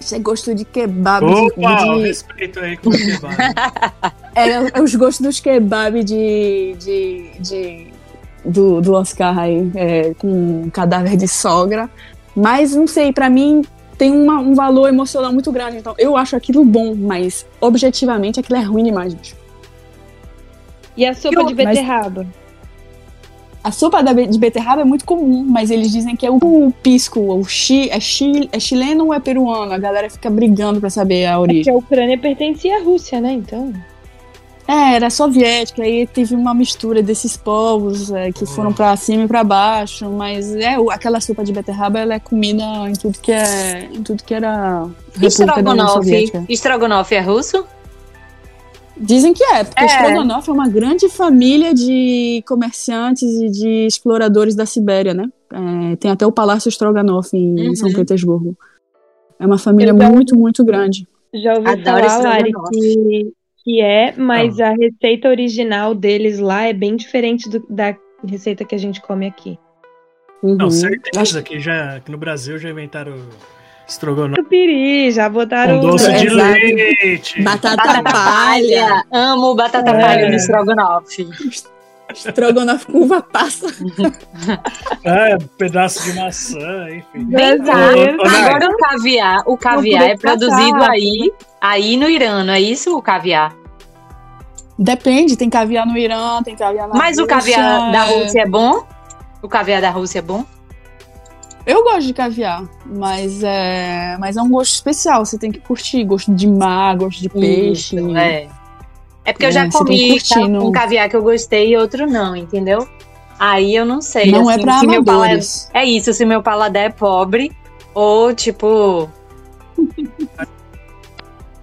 Isso é gosto de kebab. Opa, de, de- respeito aí com o kebab. [LAUGHS] é, é os gostos dos kebab de, de, de- do, do Oscar aí, é, com cadáver de sogra. Mas não sei, pra mim tem uma- um valor emocional muito grande. Então eu acho aquilo bom, mas objetivamente aquilo é ruim demais, bicho. E a sopa Eu- de beterraba? A sopa de beterraba é muito comum, mas eles dizem que é o pisco, o chi, é, chi, é chileno ou é peruano? A galera fica brigando pra saber a Porque origem. a Ucrânia pertencia à Rússia, né? Então. É, era soviética, aí teve uma mistura desses povos é, que foram pra cima e pra baixo, mas é aquela sopa de beterraba ela é comida em tudo que é, em tudo que era Estrogonofe. Estrogonofe é russo? Dizem que é, porque É. Strogonoff é uma grande família de comerciantes e de exploradores da Sibéria, né? É, tem até o Palácio Stroganov em Uhum. São Petersburgo. É uma família muito, muito grande. Já ouvi Adoro falar, Lari, que, que é, mas a receita original deles lá é bem diferente do- da receita que a gente come aqui. Não, Uhum. certeza que já que no Brasil já inventaram estrogonofe Tupiri, já botaram. com doce de Exato. leite. Batata, Batata palha, palha. Amo batata É. palha no estrogonofe. Strogonoff com uva passa. [LAUGHS] É, pedaço de maçã, enfim. Agora o caviar, o caviar é produzido tratar. aí, aí no Irã, não é isso o caviar? Depende, tem caviar no Irã, tem caviar na Mas o Rússia. caviar da Rússia é bom? O caviar da Rússia é bom? Eu gosto de caviar, mas é, mas é um gosto especial, você tem que curtir. Gosto de mar, gosto de peixe. Isso, é. É porque eu É, já que comi curtir, um caviar que eu gostei e outro não, entendeu? Aí eu não sei. Não é assim, pra se meu paladar- amadores. É isso, se meu paladar é pobre ou tipo. [LAUGHS]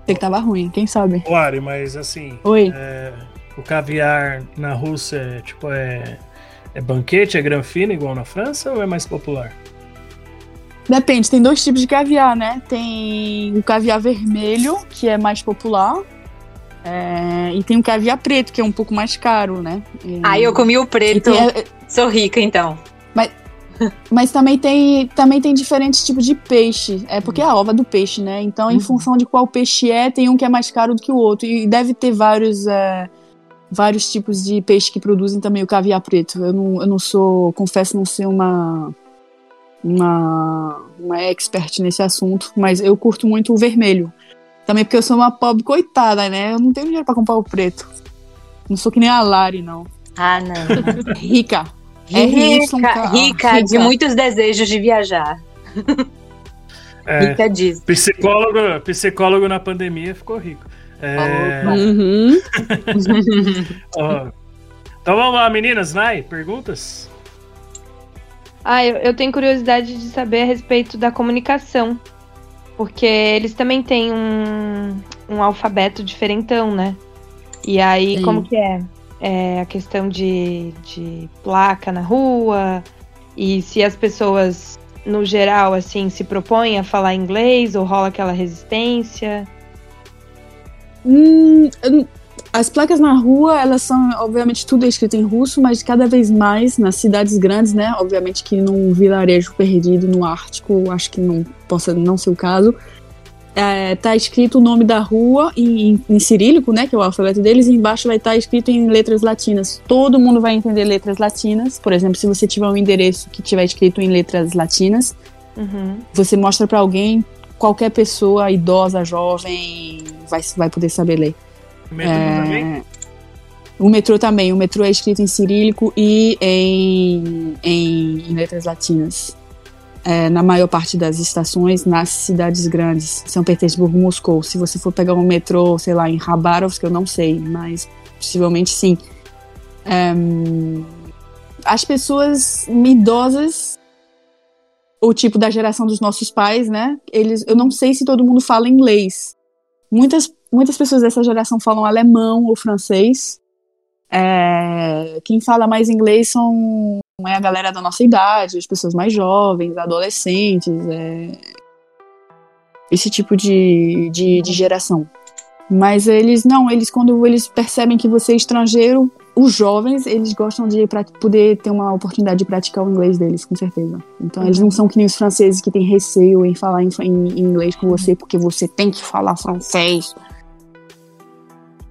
Tem que tava ruim, quem sabe? Ô, Ari, mas assim, Oi. é, o caviar na Rússia é, tipo, é, é banquete, é granfino igual na França ou é mais popular? Depende, tem dois tipos de caviar, né? Tem o caviar vermelho, que é mais popular. É, e tem o caviar preto, que é um pouco mais caro, né? E- Aí eu comi o preto. tem- Sou rica então. [LAUGHS] mas também tem, também tem diferentes tipos de peixe. É porque é a ova do peixe, né? Então, em Uhum. função de qual peixe é, tem um que é mais caro do que o outro. E deve ter vários, é, vários tipos de peixe que produzem também o caviar preto. Eu não, eu não sou, confesso não ser uma, uma, uma expert nesse assunto, mas eu curto muito o vermelho. Também porque eu sou uma pobre coitada, né? Eu não tenho dinheiro pra comprar o preto. Não sou que nem a Lari, não. Ah, não. [LAUGHS] Rica. [LAUGHS] Rica, RYK. rica de Rica. muitos desejos de viajar. É, Rica disso. psicólogo, psicólogo na pandemia ficou rico. É. Uhum. [LAUGHS] ó. Então vamos lá, meninas, Nai, perguntas? Ah, eu, eu tenho curiosidade de saber a respeito da comunicação. Porque eles também têm um, um alfabeto diferentão, né? E aí, Sim. como que é? É a questão de, de placa na rua. E se as pessoas, no geral, assim, se propõem a falar inglês ou rola aquela resistência. Hum, as placas na rua, elas são, obviamente, tudo é escrito em russo, mas cada vez mais nas cidades grandes, né? Obviamente que num vilarejo perdido no Ártico, acho que não possa não ser o caso. É, tá escrito o nome da rua em, em cirílico, né? Que é o alfabeto deles, e embaixo vai estar escrito em letras latinas. Todo mundo vai entender letras latinas. Por exemplo, se você tiver um endereço que tiver escrito em letras latinas, Uhum. você mostra pra alguém, qualquer pessoa, idosa, jovem, vai, vai poder saber ler. Metrô É, também? O metrô também. O metrô é escrito em cirílico e em, em, em letras latinas. É, na maior parte das estações nas cidades grandes, São Petersburgo, Moscou. Se você for pegar um metrô, sei lá, em Khabarovsk, eu não sei, mas possivelmente sim. É, as pessoas idosas, o tipo da geração dos nossos pais, né? Eles, eu não sei se todo mundo fala inglês. Muitas, muitas pessoas dessa geração falam alemão ou francês. É, quem fala mais inglês são é a galera da nossa idade, as pessoas mais jovens, adolescentes, é, esse tipo de, de, de geração. Mas eles não, eles quando eles percebem que você é estrangeiro, os jovens, eles gostam de poder ter uma oportunidade de praticar o inglês deles, com certeza. Então eles não são que nem os franceses que têm receio em falar em- em inglês com você, porque você tem que falar francês.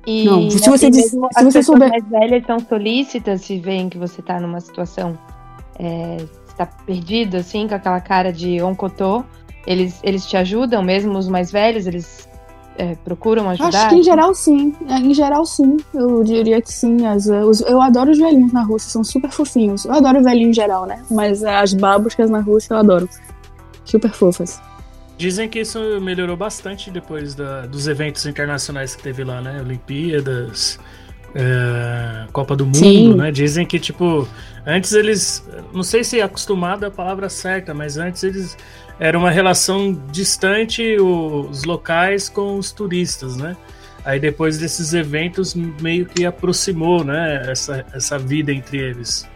E Não, se você assim, diz- mesmo se as você pessoas souber- mais velhas são solícitas se veem que você tá numa situação é, está perdido, assim, com aquela cara de oncotô. Eles, eles te ajudam, mesmo os mais velhos, eles é, procuram ajudar. Acho que em geral sim. É, Em geral sim. Eu diria que sim. As, os- eu adoro os velhinhos na Rússia, são super fofinhos. Eu adoro velhinho em geral, né? Mas as babuscas na Rússia eu adoro. Super fofas. Dizem que isso melhorou bastante depois da- dos eventos internacionais que teve lá, né? Olimpíadas, é, Copa do Mundo, Sim. né? Dizem que, tipo, antes eles. Não sei se acostumado é a palavra certa, mas antes eles. Era uma relação distante os locais com os turistas, né? Aí depois desses eventos meio que aproximou, né? Essa, essa vida entre eles.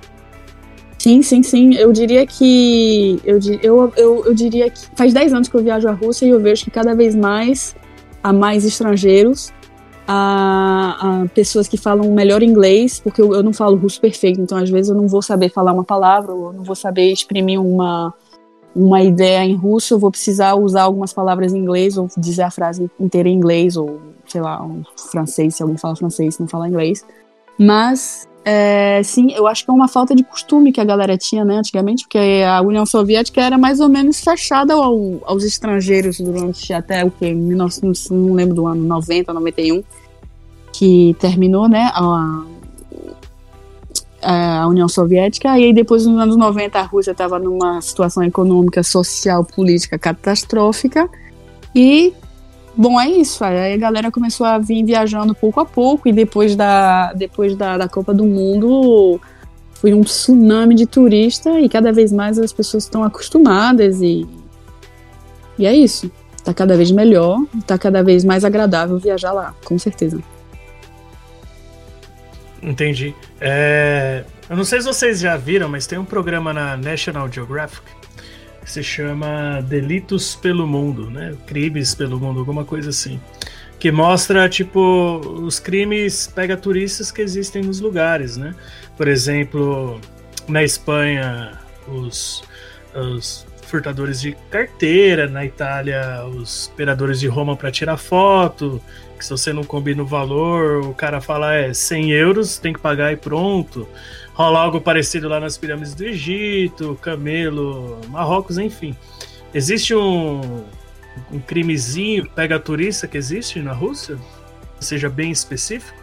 Sim, sim, sim. Eu diria que. Eu, eu, eu, eu diria que. Faz 10 anos que eu viajo à Rússia e eu vejo que cada vez mais há mais estrangeiros, há, há pessoas que falam melhor inglês, porque eu, eu não falo russo perfeito, então às vezes eu não vou saber falar uma palavra, ou eu não vou saber exprimir uma, uma ideia em russo, eu vou precisar usar algumas palavras em inglês, ou dizer a frase inteira em inglês, ou sei lá, um francês, se alguém fala francês, não fala inglês. Mas é, sim, eu acho que é uma falta de costume que a galera tinha, né, antigamente, porque a União Soviética era mais ou menos fechada ao- aos estrangeiros durante até o que? 1900, não lembro do ano, 90, 91, que terminou, né, a, a União Soviética, e aí depois nos anos 90 a Rússia estava numa situação econômica, social, política catastrófica, e Bom, é isso. Aí a galera começou a vir viajando pouco a pouco e depois da, depois da, da Copa do Mundo foi um tsunami de turista e cada vez mais as pessoas estão acostumadas e, e é isso. Tá cada vez melhor, tá cada vez mais agradável viajar lá, com certeza. Entendi. É, Eu não sei se vocês já viram, mas tem um programa na National Geographic que se chama Delitos pelo Mundo, né? Crimes pelo Mundo, alguma coisa assim. Que mostra, tipo, os crimes pega turistas que existem nos lugares, né? Por exemplo, na Espanha, os, os furtadores de carteira, na Itália, os operadores de Roma para tirar foto, que se você não combina o valor, o cara fala é 100 euros, tem que pagar e pronto. Rola algo parecido lá nas pirâmides do Egito, Camelo, Marrocos, enfim. Existe um, um crimezinho pega turista que existe na Rússia? Seja bem específico?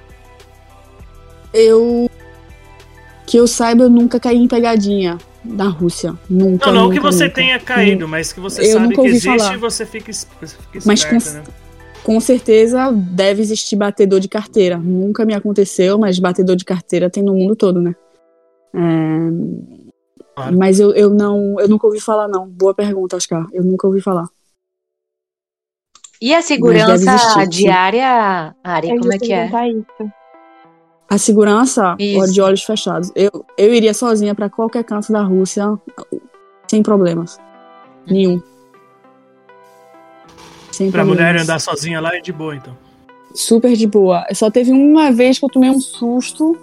Eu. Que eu saiba, eu nunca caí em pegadinha na Rússia. Nunca. Não, não nunca, que você nunca. tenha caído, mas que você Eu sabe que existe falar. e você fica, fica Mas esperto, com- né? Com certeza deve existir batedor de carteira. Nunca me aconteceu, mas batedor de carteira tem no mundo todo, né? É, Claro. Mas eu, eu não, eu nunca ouvi falar, não. Boa pergunta, Oscar. Eu nunca ouvi falar. E a segurança existir, diária, Ari, Eu como é que é? isso. A segurança, Isso. de olhos fechados. Eu, eu iria sozinha pra qualquer canto da Rússia, sem problemas. Nenhum. Sem Pra problemas. mulher andar sozinha lá é de boa, então. Super de boa. Só teve uma vez que eu tomei um susto,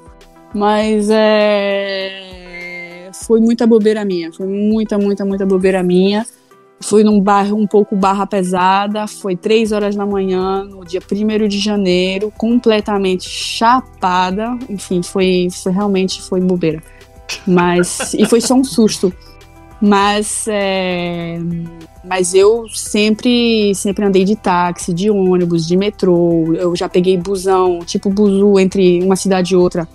mas é. Foi muita bobeira minha. Foi muita, muita, muita bobeira minha. Fui num bairro um pouco barra pesada. Foi três horas da manhã, no dia 1 de janeiro, completamente chapada. Enfim, foi, foi realmente foi bobeira. Mas. e foi só um susto. Mas. é, mas eu sempre, sempre andei de táxi, de ônibus, de metrô. Eu já peguei busão, tipo buzu entre uma cidade e outra.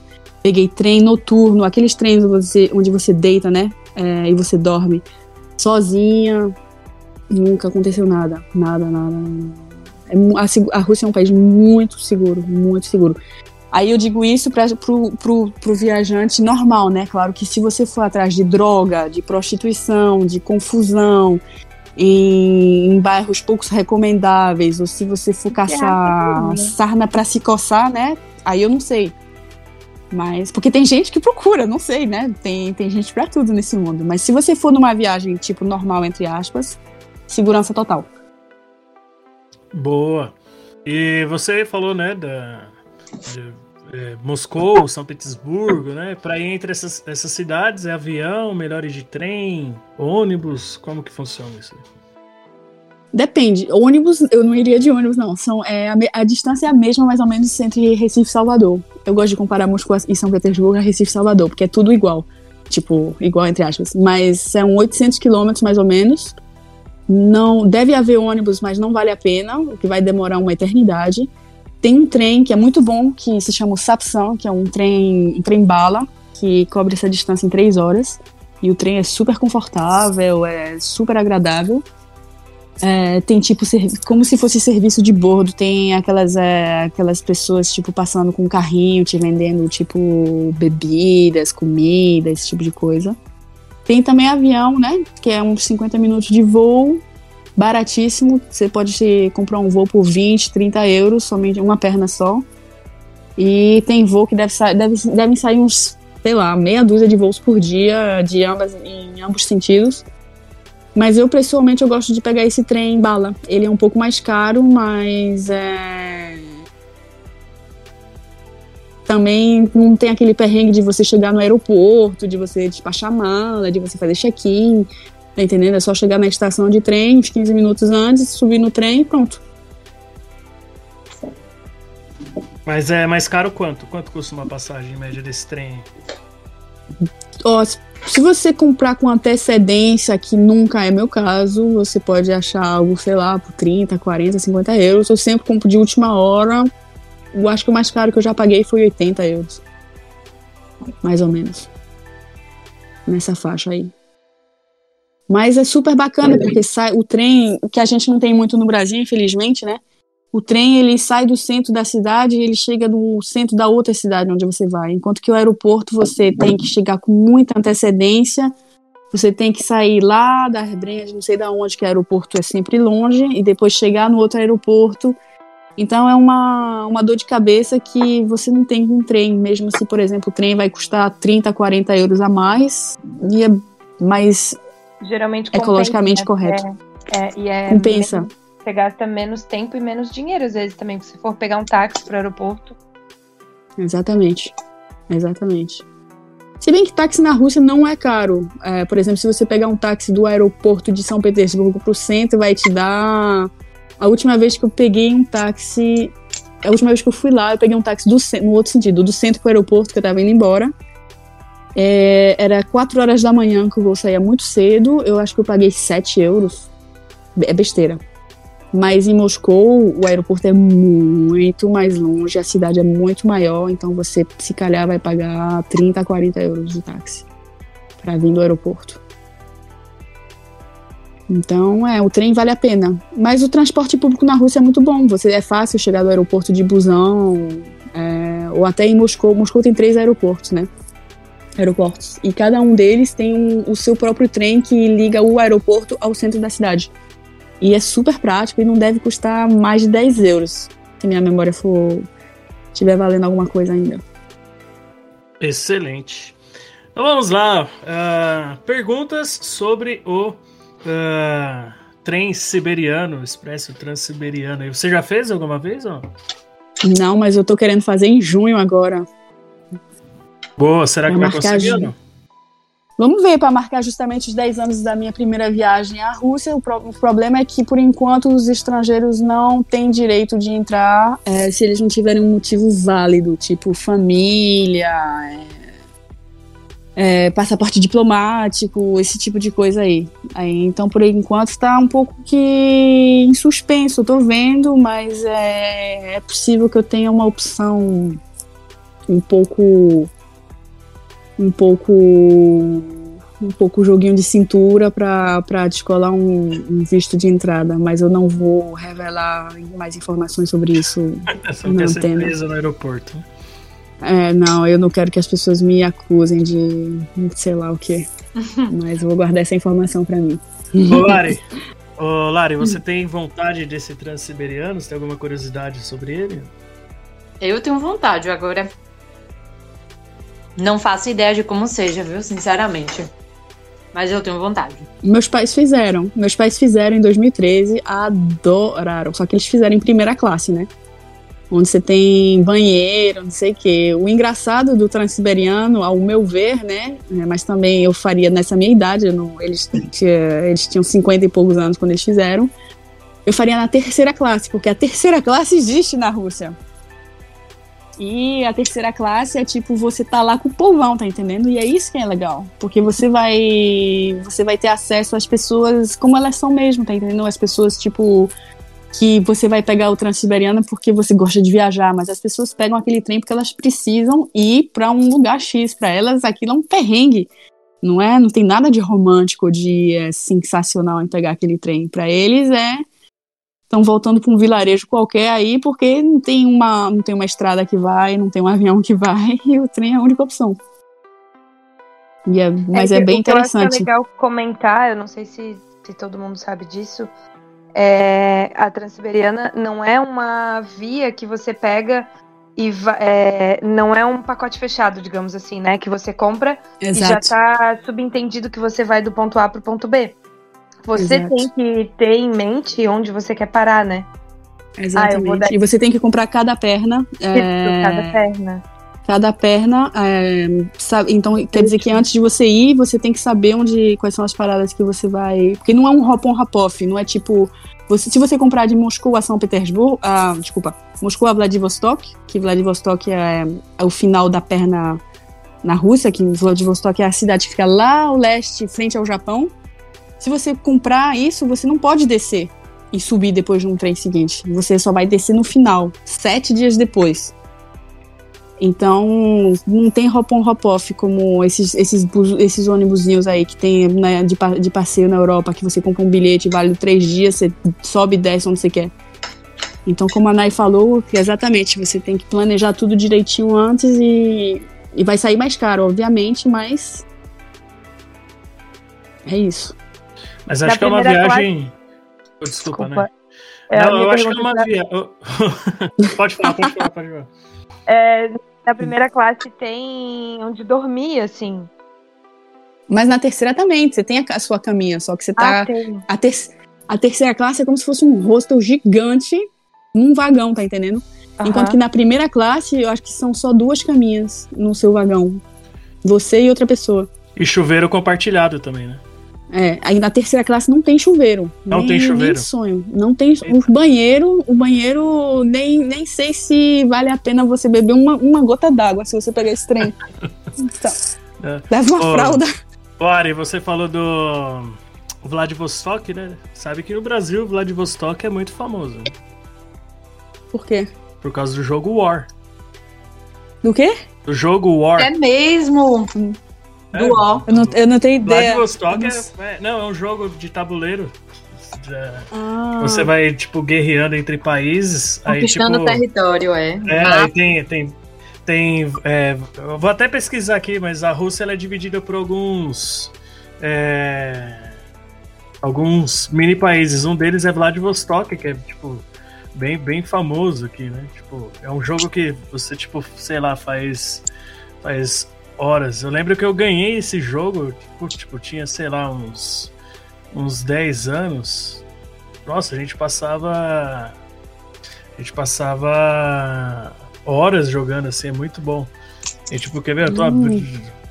Peguei trem noturno, aqueles trens onde você, onde você deita, né? É, e você dorme sozinha. Nunca aconteceu nada, nada, nada. É a, a Rússia é um país muito seguro, muito seguro. Aí eu digo isso para pro, pro, pro viajante normal, né? Claro que se você for atrás de droga, de prostituição, de confusão, em, em bairros poucos recomendáveis, ou se você for caçar né? sarna para se coçar, né? Aí eu não sei. Mas, porque tem gente que procura, não sei, né? Tem, tem gente pra tudo nesse mundo. Mas se você for numa viagem, tipo, normal, entre aspas, segurança total. Boa. E você falou, né, da de, é, Moscou, São Petersburgo, né? Para ir entre essas, essas cidades é avião, melhores de trem, ônibus, como que funciona isso? Depende. Ônibus, eu não iria de ônibus, não. São, é, a, a distância é a mesma, mais ou menos, entre Recife e Salvador. Eu gosto de comparar Moscou e São Petersburgo a Recife e Salvador, porque é tudo igual. Tipo, igual entre aspas. Mas são 800 quilômetros, mais ou menos. Não Deve haver ônibus, mas não vale a pena, o que vai demorar uma eternidade. Tem um trem que é muito bom, que se chama Sapsan, que é um trem, um trem bala, que cobre essa distância em três horas. E o trem é super confortável, é super agradável. É, tem tipo, como se fosse serviço de bordo, tem aquelas, é, aquelas pessoas, tipo, passando com um carrinho, te vendendo, tipo, bebidas, comida, esse tipo de coisa. Tem também avião, né, que é uns 50 minutos de voo, baratíssimo, você pode comprar um voo por 20, 30 euros, somente uma perna só. E tem voo que deve deve, devem sair uns, sei lá, meia dúzia de voos por dia, de ambas, em ambos sentidos. Mas eu, pessoalmente, eu gosto de pegar esse trem bala. Ele é um pouco mais caro, mas é... Também não tem aquele perrengue de você chegar no aeroporto, de você despachar mala, de você fazer check-in. Tá entendendo? É só chegar na estação de trem uns 15 minutos antes, subir no trem e pronto. Mas é mais caro quanto? Quanto custa uma passagem em média desse trem? Ó, se você comprar com antecedência, que nunca é meu caso, você pode achar algo, sei lá, por 30, 40, 50 euros. Eu sempre compro de última hora. Eu acho que o mais caro que eu já paguei foi 80 euros. Mais ou menos. Nessa faixa aí. Mas é super bacana, porque sai o trem, que a gente não tem muito no Brasil, infelizmente, né? O trem ele sai do centro da cidade e ele chega no centro da outra cidade onde você vai. Enquanto que o aeroporto você tem que chegar com muita antecedência. Você tem que sair lá da Arbrenha, não sei da onde, que o aeroporto é sempre longe, e depois chegar no outro aeroporto. Então é uma, uma dor de cabeça que você não tem com o trem, mesmo se, por exemplo, o trem vai custar 30, 40 euros a mais, e é mais Geralmente ecologicamente compensa, né? correto. É, é, e é Compensa. menos- Você gasta menos tempo e menos dinheiro, às vezes, também. Se for pegar um táxi pro aeroporto. Exatamente. Exatamente. Se bem que táxi na Rússia não é caro. É, por exemplo, se você pegar um táxi do aeroporto de São Petersburgo pro centro, vai te dar. A última vez que eu peguei um táxi. A última vez que eu fui lá, eu peguei um táxi do, no outro sentido, do centro pro aeroporto, que eu tava indo embora. É, era 4 horas da manhã que o voo saía muito cedo. Eu acho que eu paguei 7 euros. É besteira. Mas em Moscou, o aeroporto é muito mais longe, a cidade é muito maior, então você, se calhar, vai pagar 30, 40 euros de táxi para vir do aeroporto. Então, é, o trem vale a pena. Mas o transporte público na Rússia é muito bom. Você é fácil chegar do aeroporto de busão, é, ou até em Moscou. Moscou tem três aeroportos, né? aeroportos. E cada um deles tem um- o seu próprio trem que liga o aeroporto ao centro da cidade. E é super prático e não deve custar mais de 10 euros. Se minha memória for. estiver valendo alguma coisa ainda. Excelente. Então vamos lá. ah, perguntas sobre o ah, trem siberiano, expresso transiberiano. Você já fez alguma vez? Não, mas eu tô querendo fazer em junho agora. Boa, será que Vai vai marcar conseguir? Vamos ver, para marcar justamente os 10 anos da minha primeira viagem à Rússia. O, pro- o problema é que, por enquanto, os estrangeiros não têm direito de entrar é, se eles não tiverem um motivo válido, tipo família, é, é, passaporte diplomático, esse tipo de coisa aí. Aí, então, por enquanto, está um pouco que em suspenso. Tô vendo, mas é, é possível que eu tenha uma opção um pouco um pouco um pouco joguinho de cintura pra pra descolar um, um visto de entrada, mas eu não vou revelar mais informações sobre isso. Você não tem, né? presa no aeroporto. É, não, eu não quero que as pessoas me acusem de sei lá o que. [LAUGHS] Mas eu vou guardar essa informação pra mim. Ô, Lari, [LAUGHS] ô, Lari, você tem vontade desse transiberiano? Você tem alguma curiosidade sobre ele? Eu tenho vontade, agora. Não faço ideia de como seja, viu? Sinceramente. Mas eu tenho vontade. Meus pais fizeram. Meus pais fizeram em 2013, adoraram. Só que eles fizeram em primeira classe, né? Onde você tem banheiro, não sei o quê. O engraçado do Transiberiano, ao meu ver, né? é, Mas também eu faria nessa minha idade. não- eles, eles tinham 50 e poucos anos quando eles fizeram. Eu faria na terceira classe, porque a terceira classe existe na Rússia. E a terceira classe é tipo, você tá lá com o povão, tá entendendo? E é isso que é legal. Porque você vai. Você vai ter acesso às pessoas como elas são mesmo, tá entendendo? As pessoas, tipo. Que você vai pegar o Transiberiano porque você gosta de viajar, mas as pessoas pegam aquele trem porque elas precisam ir pra um lugar X. Pra elas, aquilo é um perrengue. Não é? Não tem nada de romântico, de é, sensacional em pegar aquele trem. Pra eles é estão voltando para um vilarejo qualquer aí, porque não tem uma, não tem uma estrada que vai, não tem um avião que vai, [LAUGHS] e o trem é a única opção. É- mas é, que bem o que eu acho que interessante. é legal comentar, eu não sei se, se todo mundo sabe disso, é, a Transiberiana não é uma via que você pega e é, não é um pacote fechado, digamos assim, né? Que você compra e já Exato. tá subentendido que você vai do ponto A pro ponto B. Você Exato. tem que ter em mente onde você quer parar, né? Exatamente. Ah, vou dar- E você tem que comprar cada perna. É, cada perna. cada perna. é, então, quer dizer que antes de você ir, você tem que saber onde, quais são as paradas que você vai. Porque não é um hop on hop off, não é tipo. Você, se você comprar de Moscou a São Petersburgo, ah, desculpa, Moscou a Vladivostok, que Vladivostok é, é o final da perna na Rússia, que Vladivostok é a cidade que fica lá ao leste, frente ao Japão. Se você comprar isso, você não pode descer e subir depois de um trem seguinte. Você só vai descer no final, sete dias depois. Então, não tem hop on hop off como esses, esses, esses ônibusinhos aí que tem né, de, de passeio na Europa, que você compra um bilhete, vale três dias, você sobe e desce onde você quer. Então, como a Nai falou, exatamente, você tem que planejar tudo direitinho antes e, e vai sair mais caro, obviamente, mas. É isso. Mas acho que é uma primeira viagem. Oh, desculpa, né? É, Não, eu acho que é uma viagem. [LAUGHS] pode falar, pode falar, pode falar. é, na primeira classe tem onde dormir, assim. Mas na terceira também, você tem a, sua caminha, só que você tá. Ah, tem. A, ter a terceira classe é como se fosse um hostel gigante num vagão, tá entendendo? Enquanto que na primeira classe, eu acho que são só duas caminhas no seu vagão. Você e outra pessoa. E chuveiro compartilhado também, né? É, aí na terceira classe não tem chuveiro. Não nem, tem chuveiro. Nem sonho. Não tem. O banheiro, o banheiro, nem, nem sei se vale a pena você beber uma, uma gota d'água se você pegar esse trem. [LAUGHS] Então, É. leva uma Ô, fralda. Ô, Ari, você falou do Vladivostok, né? Sabe que no Brasil, Vladivostok é muito famoso. né? Por quê? Por causa do jogo War. Do quê? Do jogo War. É mesmo. É, Do ó. Eu não, eu não tenho ideia. Vladivostok é, é- Não, é um jogo de tabuleiro. É, Ah, Você vai, tipo, guerreando entre países. Aí, Conquistando tipo, o território, é. É, Ah, aí tem, tem tem. é, eu vou até pesquisar aqui, mas a Rússia ela é dividida por alguns. é, alguns mini países. Um deles é Vladivostok, que é tipo bem, bem famoso aqui, né? Tipo, é um jogo que você, tipo, sei lá, faz. faz horas. Eu lembro que eu ganhei esse jogo, tipo, tipo tinha, sei lá, uns. uns 10 anos. Nossa, a gente passava. A gente passava horas jogando assim, é muito bom. E tipo, quer ver? Eu, tô, Hum.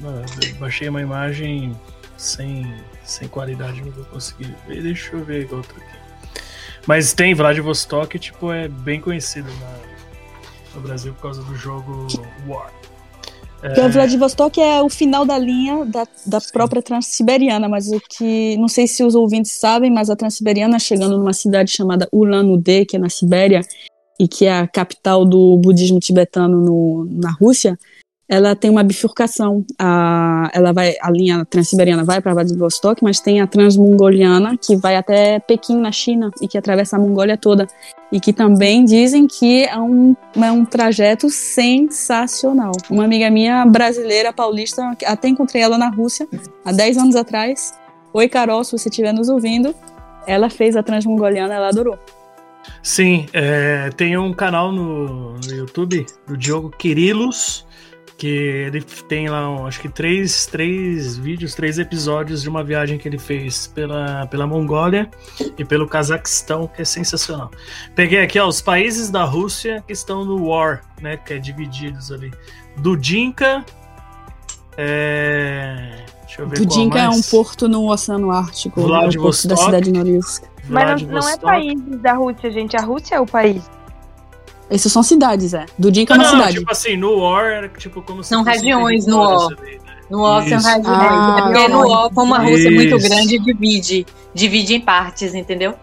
eu baixei uma imagem sem, sem qualidade, não vou conseguir ver. Deixa eu ver outro aqui. Mas tem Vladivostok, tipo, é bem conhecido na- no Brasil por causa do jogo War. Porque o Vladivostok é o final da linha da, da própria Transiberiana, mas o que não sei se os ouvintes sabem, mas a Transiberiana chegando numa cidade chamada Ulan-Ude, que é na Sibéria e que é a capital do budismo tibetano no, na Rússia, ela tem uma bifurcação. A, ela vai, a linha transiberiana vai para Vladivostok, mas tem a transmongoliana que vai até Pequim na China e que atravessa a Mongólia toda e que também dizem que é um, é um trajeto sensacional. Uma amiga minha, brasileira, paulista, até encontrei ela na Rússia há 10 anos atrás. Oi, Carol, se você estiver nos ouvindo. Ela fez a Transmongoliana, ela adorou. Sim, é, tem um canal no, no YouTube do Diogo Quirilos, que ele tem lá, um, acho que três, três vídeos, três episódios de uma viagem que ele fez pela, pela Mongólia e pelo Cazaquistão, que é sensacional. Peguei aqui ó, os países da Rússia que estão no War, né, que é divididos ali. Dudinka, é, deixa eu ver qual Dudinka é um porto no Oceano Ártico, é o porto Vladivostok. da cidade de Norilsk. Mas não, não é Vladivostok. países da Rússia, gente. A Rússia é o país. Essas são cidades, é. Dudinka é Não, uma não, cidade. tipo assim, no War era tipo como se São regiões no War. né? No Ocean Isso. Regiões. Ah, é porque no. O, como a Rússia é muito grande, divide. Divide em partes, entendeu?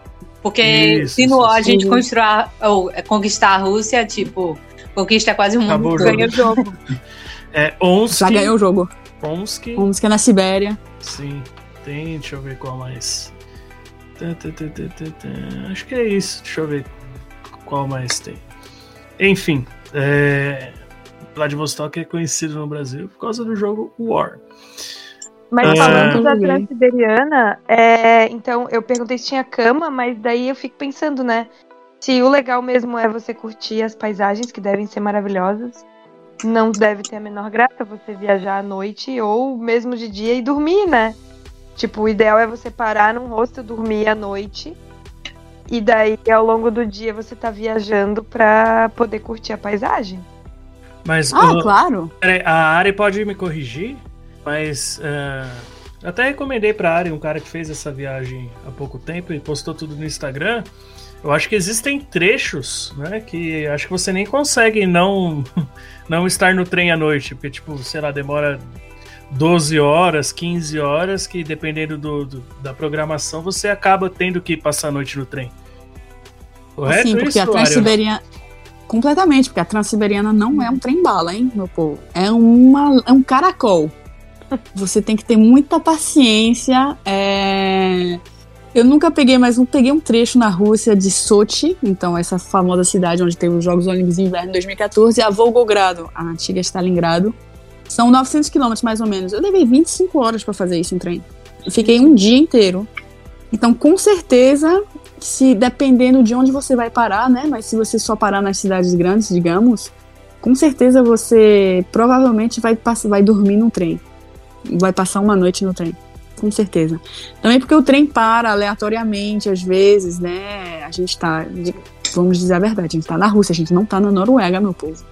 Porque Isso, se no O a gente construir, ou é, conquistar a Rússia, tipo, conquista quase o mundo. Ganha o jogo. [LAUGHS] É Omsk. Já ganhou o jogo. Omsk. Que é na Sibéria. Sim, tem. Deixa eu ver qual mais. Tá, tá, tá, tá, tá, tá. Acho que é isso. Deixa eu ver qual mais tem. Enfim, é... Vladivostok é conhecido no Brasil por causa do jogo War. Mas É. falando da Joguei. Transiberiana, é, então eu perguntei se tinha cama, mas daí eu fico pensando, né? Se o legal mesmo é você curtir as paisagens, que devem ser maravilhosas, não deve ter a menor graça você viajar à noite ou mesmo de dia e dormir, né? Tipo, o ideal é você parar num hostel, dormir à noite. E daí, ao longo do dia, você tá viajando pra poder curtir a paisagem. Mas Ah, o- claro. peraí, a Ari pode me corrigir, mas eu até recomendei pra Ari, um cara que fez essa viagem há pouco tempo e postou tudo no Instagram. Eu acho que existem trechos, né, que acho que você nem consegue não [LAUGHS] não estar no trem à noite, porque tipo, sei lá, demora 12 horas, 15 horas, que dependendo do, do- da programação, você acaba tendo que passar a noite no trem. Correto Sim, porque isso, a? Transiberiana. Completamente, porque a Transiberiana não é um trem-bala, hein, meu povo? É, uma, é um caracol. Você tem que ter muita paciência. é, Eu nunca peguei, mas não peguei um trecho na Rússia de Sochi, então essa famosa cidade onde teve os Jogos Olímpicos de Inverno em 2014, e a Volgogrado, a antiga Stalingrado. São 900 quilômetros mais ou menos. Eu levei 25 horas para fazer isso em trem. Eu fiquei um dia inteiro. Então, com certeza, se dependendo de onde você vai parar, né? Mas se você só parar nas cidades grandes, digamos, com certeza você provavelmente vai, pass- vai dormir no trem. Vai passar uma noite no trem. Com certeza. Também porque o trem para aleatoriamente, às vezes, né? A gente tá. Vamos dizer a verdade, a gente tá na Rússia, a gente não tá na Noruega, meu povo.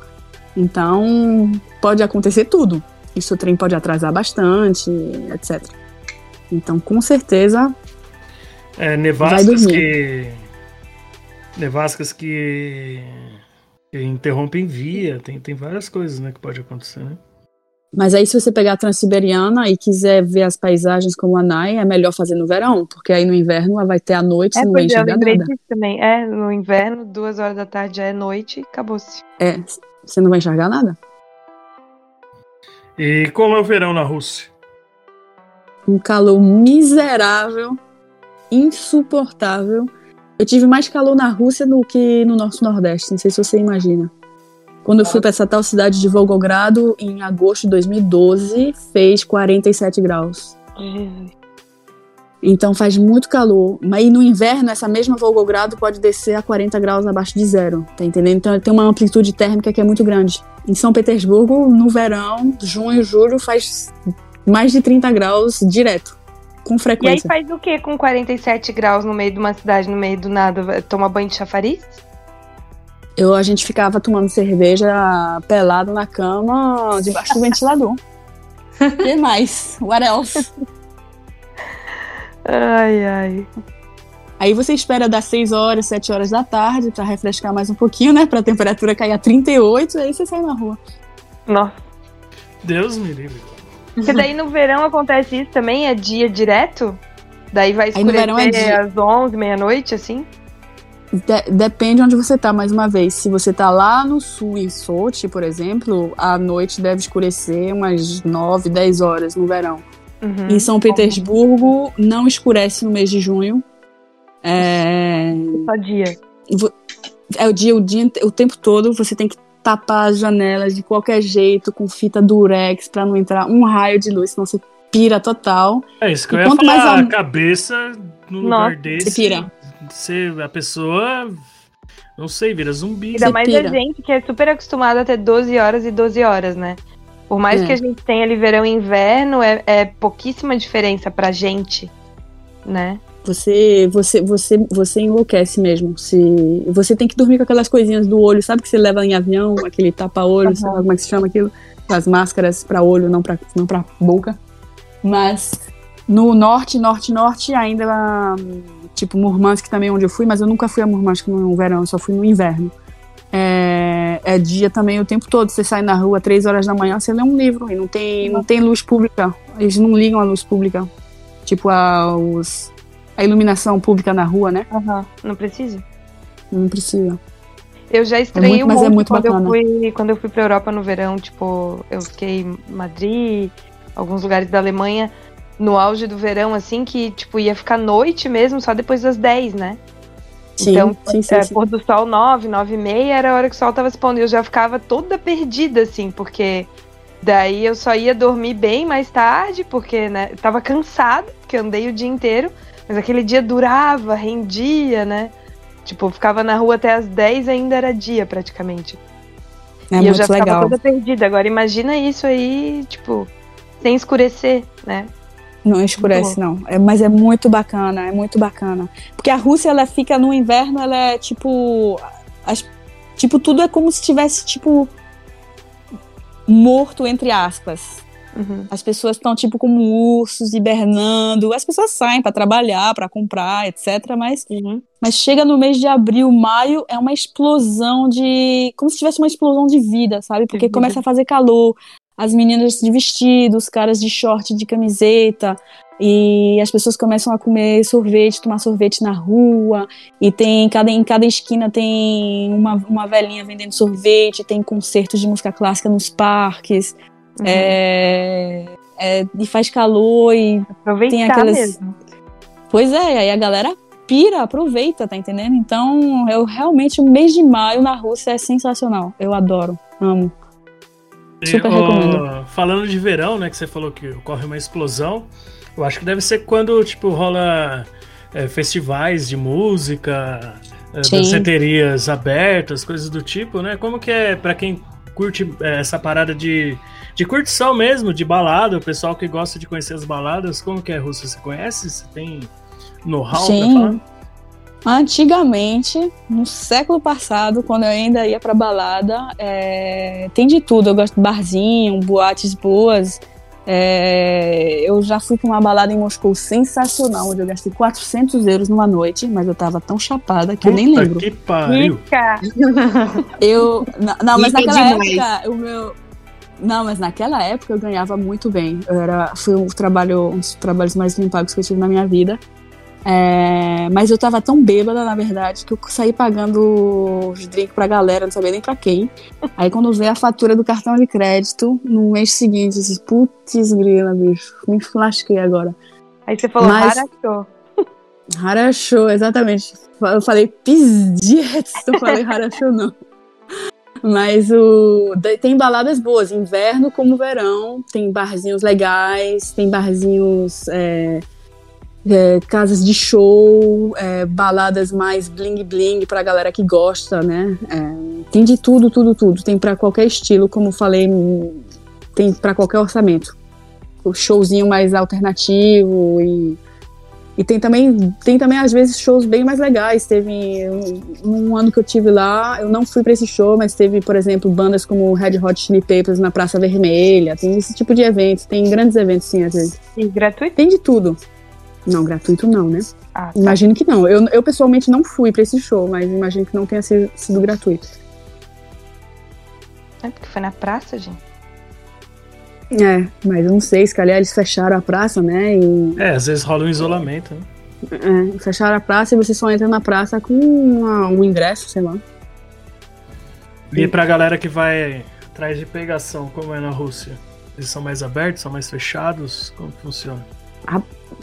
Então, pode acontecer tudo. E seu trem pode atrasar bastante, etc. Então, com certeza, É, nevascas que. Nevascas que. que interrompem via. Tem, tem várias coisas né, que pode acontecer, né? Mas aí, se você pegar a Transiberiana e quiser ver as paisagens como a Nai, é melhor fazer no verão, porque aí no inverno vai ter a noite, É, não vai é, enxergar nada. também. É, no inverno, duas horas da tarde já é noite, acabou-se. É, você não vai enxergar nada. E como é o verão na Rússia? Um calor miserável, insuportável. Eu tive mais calor na Rússia do que no nosso Nordeste, não sei se você imagina. Quando eu fui pra essa tal cidade de Volgogrado, em agosto de 2012, fez 47 graus. Então faz muito calor. Mas no inverno, essa mesma Volgogrado pode descer a 40 graus abaixo de zero, tá entendendo? Então tem uma amplitude térmica que é muito grande. Em São Petersburgo, no verão, junho, julho, faz mais de 30 graus direto, com E aí frequência. faz o que com 47 graus no meio de uma cidade, no meio do nada? Vai Tomar banho de chafariz? Eu, a gente ficava tomando cerveja pelado na cama, debaixo do ventilador. O [LAUGHS] que mais? What else? Ai, ai. Aí você espera das 6 horas, 7 horas da tarde pra refrescar mais um pouquinho, né? Pra temperatura cair a 38, aí você sai na rua. Nossa. Deus me livre. Porque daí no verão acontece isso também? É dia direto? Daí vai é escurecer dia. às 11, meia-noite, assim? De- depende onde você tá, mais uma vez. Se você tá lá no sul, em Sochi, por exemplo, a noite deve escurecer umas 9, 10 horas no verão. Uhum. Em São Petersburgo, não escurece no mês de junho. É, Só dia. é o dia, o dia, o tempo todo, você tem que tapar as janelas de qualquer jeito, com fita durex, pra não entrar um raio de luz, senão você pira total. É isso que E eu ia falar. mais A a- cabeça no Nossa, lugar desse. você pira. Você, a pessoa. Não sei, vira zumbi. Ainda mais pira. a gente que é super acostumado a ter 12 horas e 12 horas, né? Por mais É. que a gente tenha ali verão e inverno, é, é pouquíssima diferença pra gente, né? Você, você, você, você enlouquece mesmo. Se, você tem que dormir com aquelas coisinhas do olho, sabe que você leva em avião, aquele tapa-olho, sei lá como é que se chama aquilo? As máscaras para olho, não para não pra boca. Mas no norte, norte, norte, ainda, tipo, Murmansk também é onde eu fui, mas eu nunca fui a Murmansk no verão, eu só fui no inverno. É, é dia também o tempo todo. Você sai na rua três horas da manhã, você lê um livro e não tem, não tem luz pública. Eles não ligam a luz pública. Tipo, a, os, a iluminação pública na rua, né? Não precisa. Não precisa. Eu já estranhei muito- um mas é muito quando eu, bacana. fui, quando eu fui pra Europa no verão, tipo, eu fiquei em Madrid, alguns lugares da Alemanha, no auge do verão, assim, que, tipo, ia ficar noite mesmo, só depois das 10, né? Sim, então, sim, sim, é, sim. pôr do sol 9, 9 e meia era a hora que o sol tava se pondo. E eu já ficava toda perdida, assim, porque daí eu só ia dormir bem mais tarde, porque, né, eu tava cansada, porque eu andei o dia inteiro, mas aquele dia durava, rendia, né? Tipo, eu ficava na rua até as 10 ainda era dia, praticamente. É e eu já ficava legal. toda perdida. Agora imagina isso aí, tipo, sem escurecer, né? Não escurece, não. É, mas é muito bacana, é muito bacana. Porque a Rússia, ela fica no inverno, ela é tipo. as- tipo, tudo é como se tivesse, tipo. Morto, entre aspas. Uhum. As pessoas estão, tipo, como ursos, hibernando. As pessoas saem para trabalhar, para comprar, etc. Mas, Uhum. mas chega no mês de abril, maio, é uma explosão de. Como se tivesse uma explosão de vida, sabe? Porque começa a fazer calor. As meninas de vestido, os caras de short, de camiseta. E as pessoas começam a comer sorvete, tomar sorvete na rua. E tem cada, em cada esquina tem uma, uma velhinha vendendo sorvete, tem concertos de música clássica nos parques. Uhum. É, é, e faz calor e. Aproveitar tem aquelas- mesmo. Pois é, aí a galera pira, aproveita, tá entendendo? Então, eu realmente, o mês de maio na Rússia é sensacional. Eu adoro, amo. Super E, recomendo. Falando de verão, né, que você falou que ocorre uma explosão, eu acho que deve ser quando, tipo, rola é, festivais de música, é, danceterias abertas, coisas do tipo, né? Como que é pra quem curte é, essa parada de, de curtição mesmo, de balada, o pessoal que gosta de conhecer as baladas, como que é, Rússia? Você conhece? Você tem know-how pra falar? Antigamente, no século passado, quando eu ainda ia pra balada, é, tem de tudo. Eu gosto de barzinho, boates boas. É, eu já fui pra uma balada em Moscou sensacional, onde eu gastei 400 euros numa noite, mas eu tava tão chapada que eu nem Puta lembro. que pariu. Rica! [LAUGHS] Eu. na- Não, mas naquela demais. época, o meu. Não, mas naquela época eu ganhava muito bem. Eu era, foi um trabalho, um dos trabalhos mais bem pagos que eu tive na minha vida. É, mas eu tava tão bêbada, na verdade, que eu saí pagando os drinks pra galera, não sabia nem pra quem. Aí quando veio a fatura do cartão de crédito, no mês seguinte, eu disse, putz grila, bicho, me lasquei agora. Aí você falou, Mas- Harachô. Harachou, [LAUGHS] exatamente. Eu falei pizdiets, não falei harachou não. Mas o tem baladas boas, inverno como verão, tem barzinhos legais, tem barzinhos é, é, casas de show, é, baladas mais bling bling pra galera que gosta, né? É, tem de tudo, tudo, tudo. Tem para qualquer estilo, como falei, tem para qualquer orçamento. O showzinho mais alternativo e e tem também, tem também às vezes shows bem mais legais. Teve um, um ano que eu tive lá, eu não fui para esse show, mas teve, por exemplo, bandas como Red Hot Chili Peppers na Praça Vermelha. Tem esse tipo de eventos, tem grandes eventos sim às vezes. E gratuito? Tem de tudo. Não, gratuito não, né? Ah, tá. Imagino que não. Eu, eu pessoalmente não fui para esse show, mas imagino que não tenha sido, sido gratuito. É porque foi na praça, gente. É, mas eu não sei, se calhar eles fecharam a praça, né? E, É, às vezes rola um isolamento, né? é, fecharam a praça e você só entra na praça com uma- um ingresso, sei lá. E pra galera que vai atrás de pegação, como é na Rússia? Eles são mais abertos, são mais fechados? Como funciona?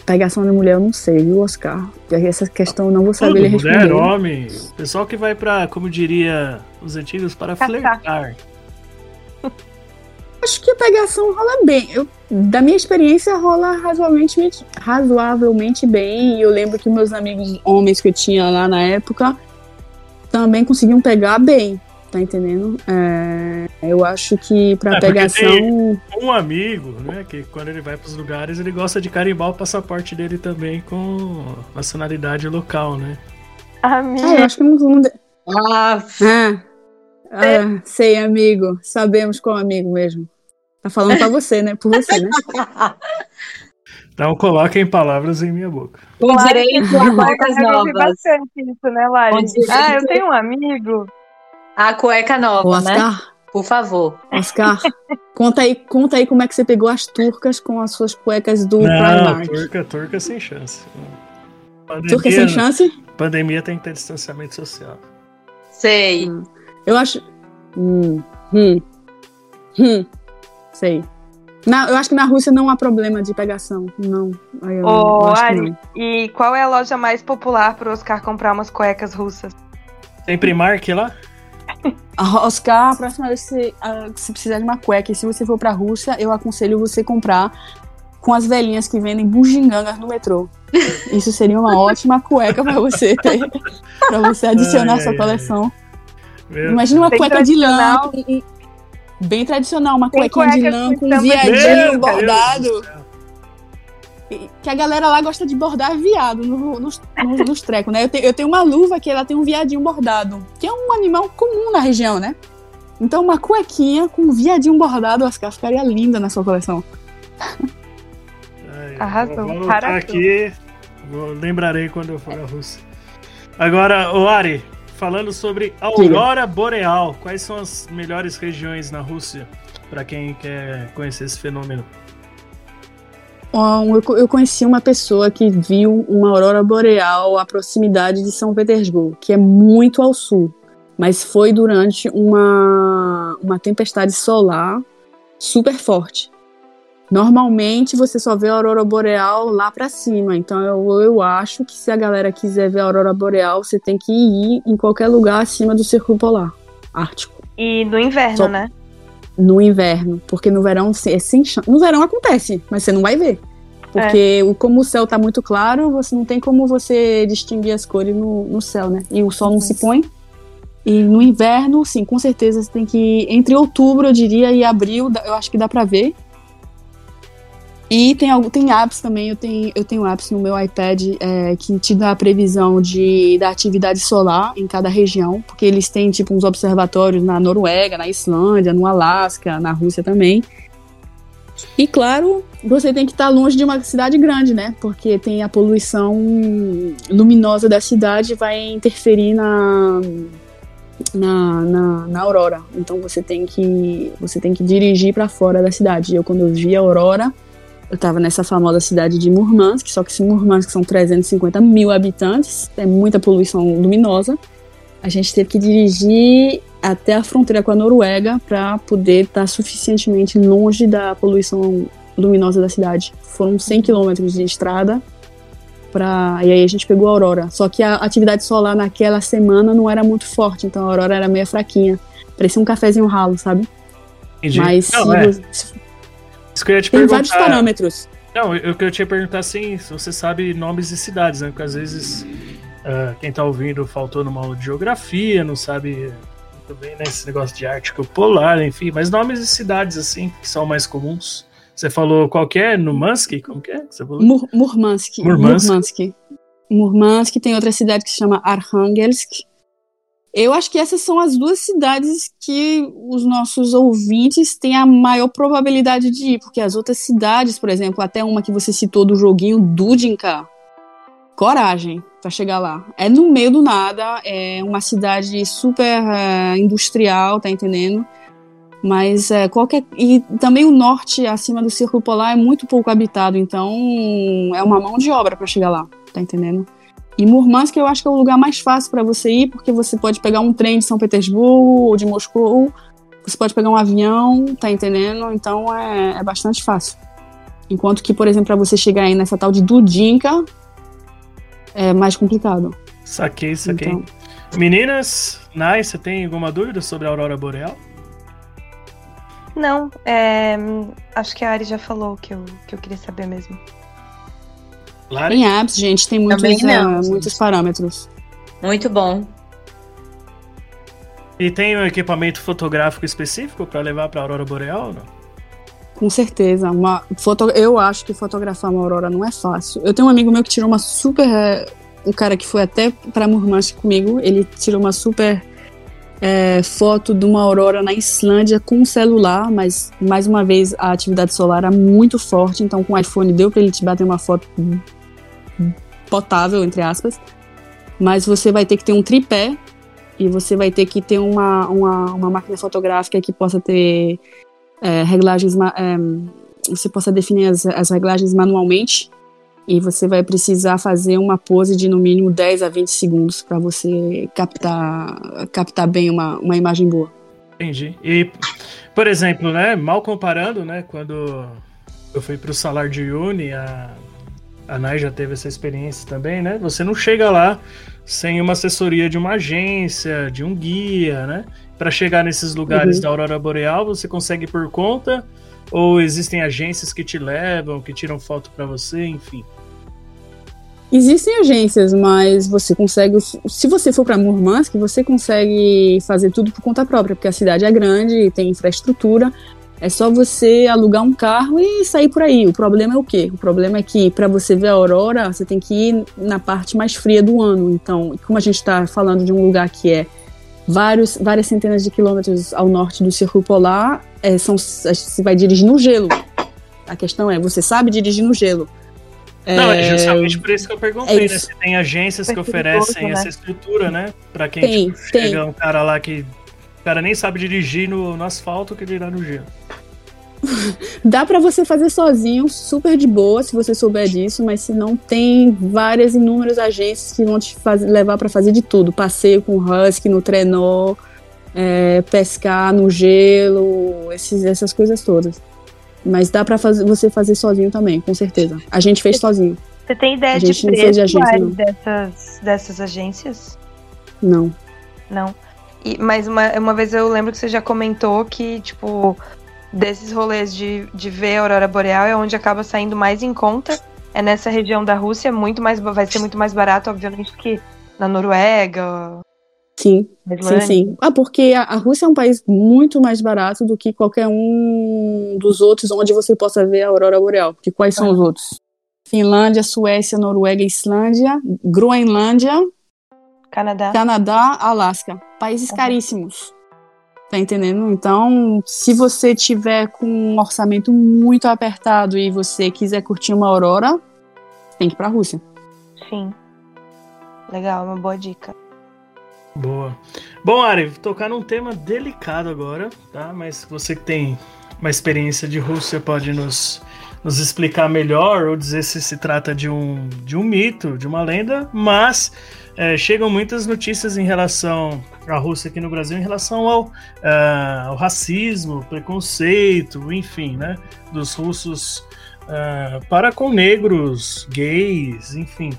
Pegação de mulher eu não sei, viu, Oscar? Porque Essa questão eu não vou saber lhe Tudo, mulher, responder. homem. Pessoal que vai pra, como diria os antigos, para flertar. [LAUGHS] Acho que a pegação rola bem. Eu, da minha experiência, rola razoavelmente, razoavelmente bem. E eu lembro que meus amigos homens que eu tinha lá na época também conseguiam pegar bem. Tá entendendo? É, eu acho que pra É, pegação. Um amigo, né, que quando ele vai pros lugares, ele gosta de carimbar o passaporte dele também com nacionalidade local, né? Ah, eu acho que não. não... Ah, Ah, ah, sei, amigo. Sabemos qual amigo mesmo. Tá falando pra você, né? Por você, né? [LAUGHS] Então coloca em palavras em minha boca. com direito a ouvi novas. bastante isso, né, Lari? Ah, eu tenho um amigo. A cueca nova, né? Oscar, Por favor. Oscar, conta aí, conta aí como é que você pegou as turcas com as suas cuecas do Não, Primark. turca, turca sem chance. Pandemia, Turca sem chance? pandemia tem que ter distanciamento social. Sei. Eu acho. Hum, hum, hum, sei. Na, eu acho que na Rússia não há problema de pegação. Não. Eu, Ô, eu acho que Ari. não. E qual é a loja mais popular pro Oscar comprar umas cuecas russas? Tem Primark lá? [LAUGHS] Ah, Oscar, a próxima vez que você, ah, que você precisar de uma cueca, e se você for pra Rússia, eu aconselho você comprar com as velhinhas que vendem bugigangas no metrô. [LAUGHS] Isso seria uma ótima cueca pra você ter, [LAUGHS] para você adicionar Ai, à sua ai, coleção. Meu Imagina uma Bem cueca de lã. Bem tradicional, uma Tem cuequinha de lã com um viadinho bordado. Que a galera lá gosta de bordar viado no- nos, nos, nos trecos, né? Eu, te- eu tenho uma luva que ela tem um viadinho bordado, que é um animal comum na região, né? Então uma cuequinha com um viadinho bordado, Oscar, ficaria linda na sua coleção. Ai, Arrasou, Vou arrasou. aqui. Vou, lembrarei quando eu for à Rússia. Agora, o Ari, falando sobre aurora boreal, quais são as melhores regiões na Rússia para quem quer conhecer esse fenômeno? Eu, eu conheci uma pessoa que viu uma aurora boreal à proximidade de São Petersburgo, que é muito ao sul, mas foi durante uma, uma tempestade solar super forte. Normalmente você só vê a aurora boreal lá pra cima, então eu, eu acho que se a galera quiser ver a aurora boreal, você tem que ir em qualquer lugar acima do círculo polar ártico E no inverno, Só- né? No inverno, porque no verão é sem chance. No verão acontece, mas você não vai ver. Porque o- como o céu tá muito claro, você não tem como você distinguir as cores no, no céu, né? E o sol não se põe. E no inverno, sim, com certeza você tem que entre outubro, eu diria, e abril, eu acho que dá pra ver. E tem, tem apps também, eu tenho, eu tenho apps no meu iPad é, que te dá a previsão de, da atividade solar em cada região, porque eles têm tipo uns observatórios na Noruega, na Islândia, no Alasca, na Rússia também. E claro, você tem que estar longe de uma cidade grande, né? Porque tem a poluição luminosa da cidade vai interferir na, na, na, na aurora. Então você tem que você tem que dirigir para fora da cidade. Eu quando eu vi a aurora, eu tava nessa famosa cidade de Murmansk, só que esse Murmansk são 350 mil habitantes, é muita poluição luminosa. A gente teve que dirigir até a fronteira com a Noruega para poder estar suficientemente longe da poluição luminosa da cidade. Foram 100 quilômetros de estrada pra... e aí a gente pegou a aurora. Só que a atividade solar naquela semana não era muito forte, então a aurora era meio fraquinha. Parecia um cafezinho ralo, sabe? Entendi. Mas Não, se é, você- isso que eu ia te tem perguntar. vários parâmetros. Não, eu eu queria te perguntar assim, se você sabe nomes de cidades, né? Porque às vezes ah, quem tá ouvindo faltou numa aula de geografia, não sabe muito bem, né? Esse negócio de Ártico Polar, enfim, mas nomes de cidades, assim, que são mais comuns. Você falou qual que é? Numansky? Como que é? Você falou? Mur Murmansk. Murmansk. Murmansk. Murmansk tem outra cidade que se chama Arkhangelsk. Eu acho que essas são as duas cidades que os nossos ouvintes têm a maior probabilidade de ir, porque as outras cidades, por exemplo, até uma que você citou do joguinho Dudinka, coragem pra chegar lá. É no meio do nada, é uma cidade super eh, industrial, tá entendendo? Mas é, qualquer. E também o norte, acima do Círculo Polar, é muito pouco habitado, então é uma mão de obra para chegar lá, tá entendendo? E Murmansk eu acho que é o lugar mais fácil para você ir, porque você pode pegar um trem de São Petersburgo ou de Moscou, você pode pegar um avião, tá entendendo? Então é, é bastante fácil. Enquanto que, por exemplo, para você chegar aí nessa tal de Dudinka, é mais complicado. Saquei, saquei. Então, Meninas, Nai, você tem alguma dúvida sobre a Aurora Boreal? Não, é, acho que a Ari já falou o que eu, que eu queria saber mesmo. Lari? em apps, gente, tem muitos, não. ah, muitos parâmetros. Muito bom. E tem um equipamento fotográfico específico para levar para Aurora Boreal ou não? Com certeza. Uma foto... Eu acho que fotografar uma aurora não é fácil. Eu tenho um amigo meu que tirou uma super. eh, O cara que foi até pra Murmansk comigo, ele tirou uma super eh, foto de uma aurora na Islândia com um celular, mas mais uma vez a atividade solar era muito forte, então com o iPhone deu pra ele te bater uma foto potável, entre aspas. Mas você vai ter que ter um tripé e você vai ter que ter uma, uma, uma máquina fotográfica que possa ter é, reglagens, é, você possa definir as, as reglagens manualmente e você vai precisar fazer uma pose de no mínimo 10 a 20 segundos para você captar, captar bem uma, uma imagem boa. Entendi. E, por exemplo, né, mal comparando, né, quando eu fui pro Salar de Uyuni, a, a Nai já teve essa experiência também, né? Você não chega lá sem uma assessoria de uma agência, de um guia, né? Para chegar nesses lugares Uhum. da Aurora Boreal, você consegue por conta ou existem agências que te levam, que tiram foto para você, enfim. Existem agências, mas você consegue, se você for para Murmansk, você consegue fazer tudo por conta própria, porque a cidade é grande e tem infraestrutura. É só você alugar um carro e sair por aí. O problema é o quê? O problema é que para você ver a aurora, você tem que ir na parte mais fria do ano. Então, como a gente está falando de um lugar que é vários, várias centenas de quilômetros ao norte do Círculo Polar, é, são, você vai dirigir no gelo. A questão é, você sabe dirigir no gelo. Não, é justamente por isso que eu perguntei, é né? Se tem agências que É oferecem né? essa estrutura, né? Pra quem Tem, tipo, tem. chega um cara lá que. O cara nem sabe dirigir no, no asfalto que dirá no gelo. [LAUGHS] Dá pra você fazer sozinho, super de boa, se você souber disso, mas se não tem várias inúmeras agências que vão te fazer, levar pra fazer de tudo, passeio com husky no trenó, é, pescar no gelo, esses, essas coisas todas. Mas dá pra fazer, você fazer sozinho também, com certeza. A gente fez sozinho. Você tem ideia A de gente não fez preço de agência, dessas, dessas agências? Não. Não. E, mas uma, uma vez eu lembro que você já comentou que, tipo, desses rolês de, de ver a Aurora Boreal é onde acaba saindo mais em conta. É nessa região da Rússia, muito mais, vai ser muito mais barato, obviamente, que na Noruega, Sim, sim, sim. Ah, porque a, a Rússia é um país muito mais barato do que qualquer um dos outros onde você possa ver a aurora boreal. Porque quais são os outros? Finlândia, Suécia, Noruega, Islândia, Groenlândia, Canadá. Canadá, Alasca. Países Uhum. caríssimos. Tá entendendo? Então, se você tiver com um orçamento muito apertado e você quiser curtir uma aurora, tem que ir pra Rússia. Sim. Legal, uma boa dica. Boa. Bom, Ari, vou tocar num tema delicado agora, tá? Mas você que tem uma experiência de Rússia pode nos, nos explicar melhor ou dizer se se trata de um, de um mito, de uma lenda, mas é, chegam muitas notícias em relação à Rússia aqui no Brasil, em relação ao, ah, ao racismo, preconceito, enfim, né? Dos russos ah, para com negros, gays, enfim,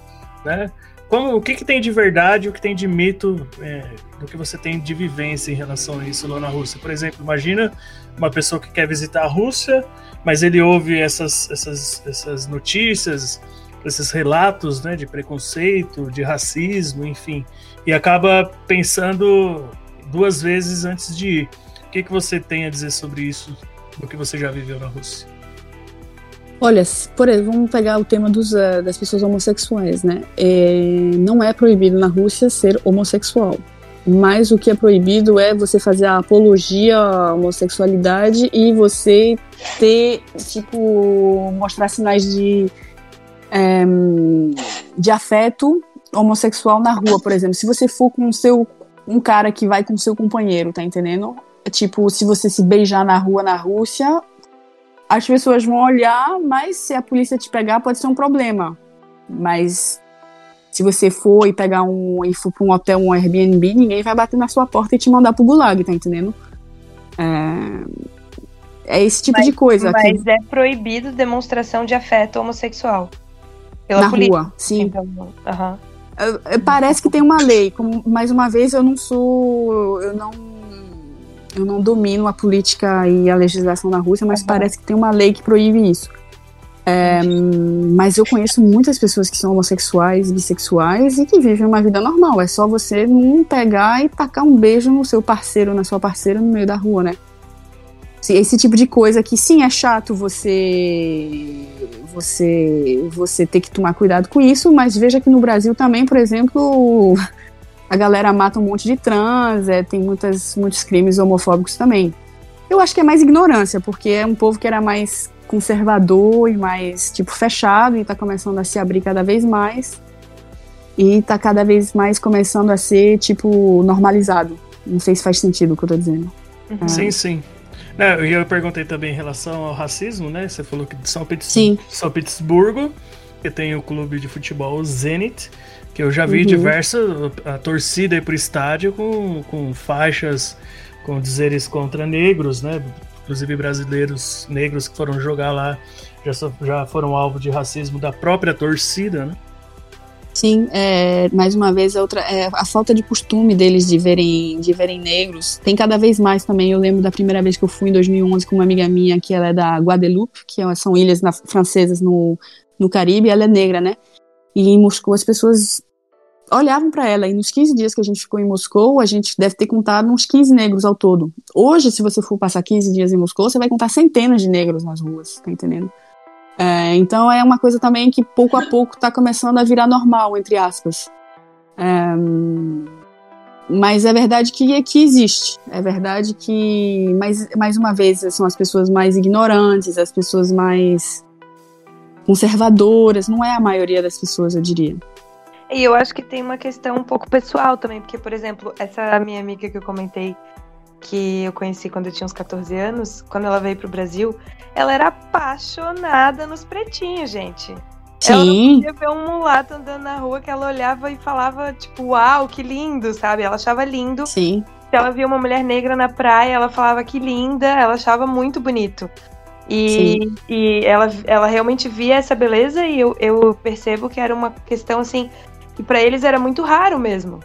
né? como, o que, que tem de verdade, o que tem de mito, é, do que você tem de vivência em relação a isso lá na Rússia. Por exemplo, imagina uma pessoa que quer visitar a Rússia, mas ele ouve essas, essas, essas notícias, esses relatos né, de preconceito, de racismo, enfim, e acaba pensando duas vezes antes de ir. O que, que você tem a dizer sobre isso, do que você já viveu na Rússia? Olha, por exemplo, vamos pegar o tema dos, uh, das pessoas homossexuais, né? É, não é proibido na Rússia ser homossexual, mas o que é proibido é você fazer a apologia à homossexualidade e você ter, tipo, mostrar sinais de, é, de afeto homossexual na rua, por exemplo. Se você for com seu um cara que vai com seu companheiro, tá entendendo? Tipo, se você se beijar na rua na Rússia, as pessoas vão olhar, mas se a polícia te pegar, pode ser um problema. Mas se você for e pegar um e for para um hotel, um Airbnb, ninguém vai bater na sua porta e te mandar pro gulag, tá entendendo? É, é esse tipo mas, de coisa. Mas que... é proibido demonstração de afeto homossexual. Pela na polícia. rua, sim. Então, uhum. Parece que tem uma lei, como mais uma vez eu não sou, eu não eu não domino a política e a legislação na Rússia, mas uhum. parece que tem uma lei que proíbe isso. É, mas eu conheço muitas pessoas que são homossexuais, bissexuais e que vivem uma vida normal. É só você não pegar e tacar um beijo no seu parceiro, na sua parceira no meio da rua, né? Esse tipo de coisa que sim é chato você você você ter que tomar cuidado com isso, mas veja que no Brasil também, por exemplo, [LAUGHS] a galera mata um monte de trans, é, tem muitas, muitos crimes homofóbicos também. Eu acho que é mais ignorância, porque é um povo que era mais conservador e mais, tipo, fechado e tá começando a se abrir cada vez mais. E tá cada vez mais começando a ser, tipo, normalizado. Não sei se faz sentido o que eu tô dizendo. Uhum. É. Sim, sim. Não, eu perguntei também em relação ao racismo, né? Você falou que de São, Petersburgo, São Petersburgo, que tem o clube de futebol Zenit, que eu já vi uhum. diversas a torcida ir pro estádio com, com faixas com dizeres contra negros, né? Inclusive brasileiros negros que foram jogar lá já, já foram alvo de racismo da própria torcida, né? Sim, é, mais uma vez, a, outra, é, a falta de costume deles de verem, de verem negros tem cada vez mais também. Eu lembro da primeira vez que eu fui em 2011 com uma amiga minha, que ela é da Guadeloupe, que é, são ilhas na, francesas no, no Caribe, ela é negra, né? E em Moscou as pessoas olhavam para ela. E nos 15 dias que a gente ficou em Moscou, a gente deve ter contado uns 15 negros ao todo. Hoje, se você for passar 15 dias em Moscou, você vai contar centenas de negros nas ruas, tá entendendo? É, então é uma coisa também que pouco a pouco está começando a virar normal, entre aspas. É, mas é verdade que, que existe. É verdade que, mais, mais uma vez, são as pessoas mais ignorantes, as pessoas mais conservadoras, não é a maioria das pessoas, eu diria. E eu acho que tem uma questão um pouco pessoal também, porque, por exemplo, essa minha amiga que eu comentei, que eu conheci quando eu tinha uns 14 anos, quando ela veio pro Brasil, ela era apaixonada nos pretinhos, gente. Sim. Ela não podia ver um mulato andando na rua que ela olhava e falava, tipo, uau, que lindo, sabe? Ela achava lindo. Sim. Se ela via uma mulher negra na praia, ela falava que linda, ela achava muito bonito. E, e ela, ela realmente via essa beleza e eu, eu percebo que era uma questão assim que para eles era muito raro mesmo,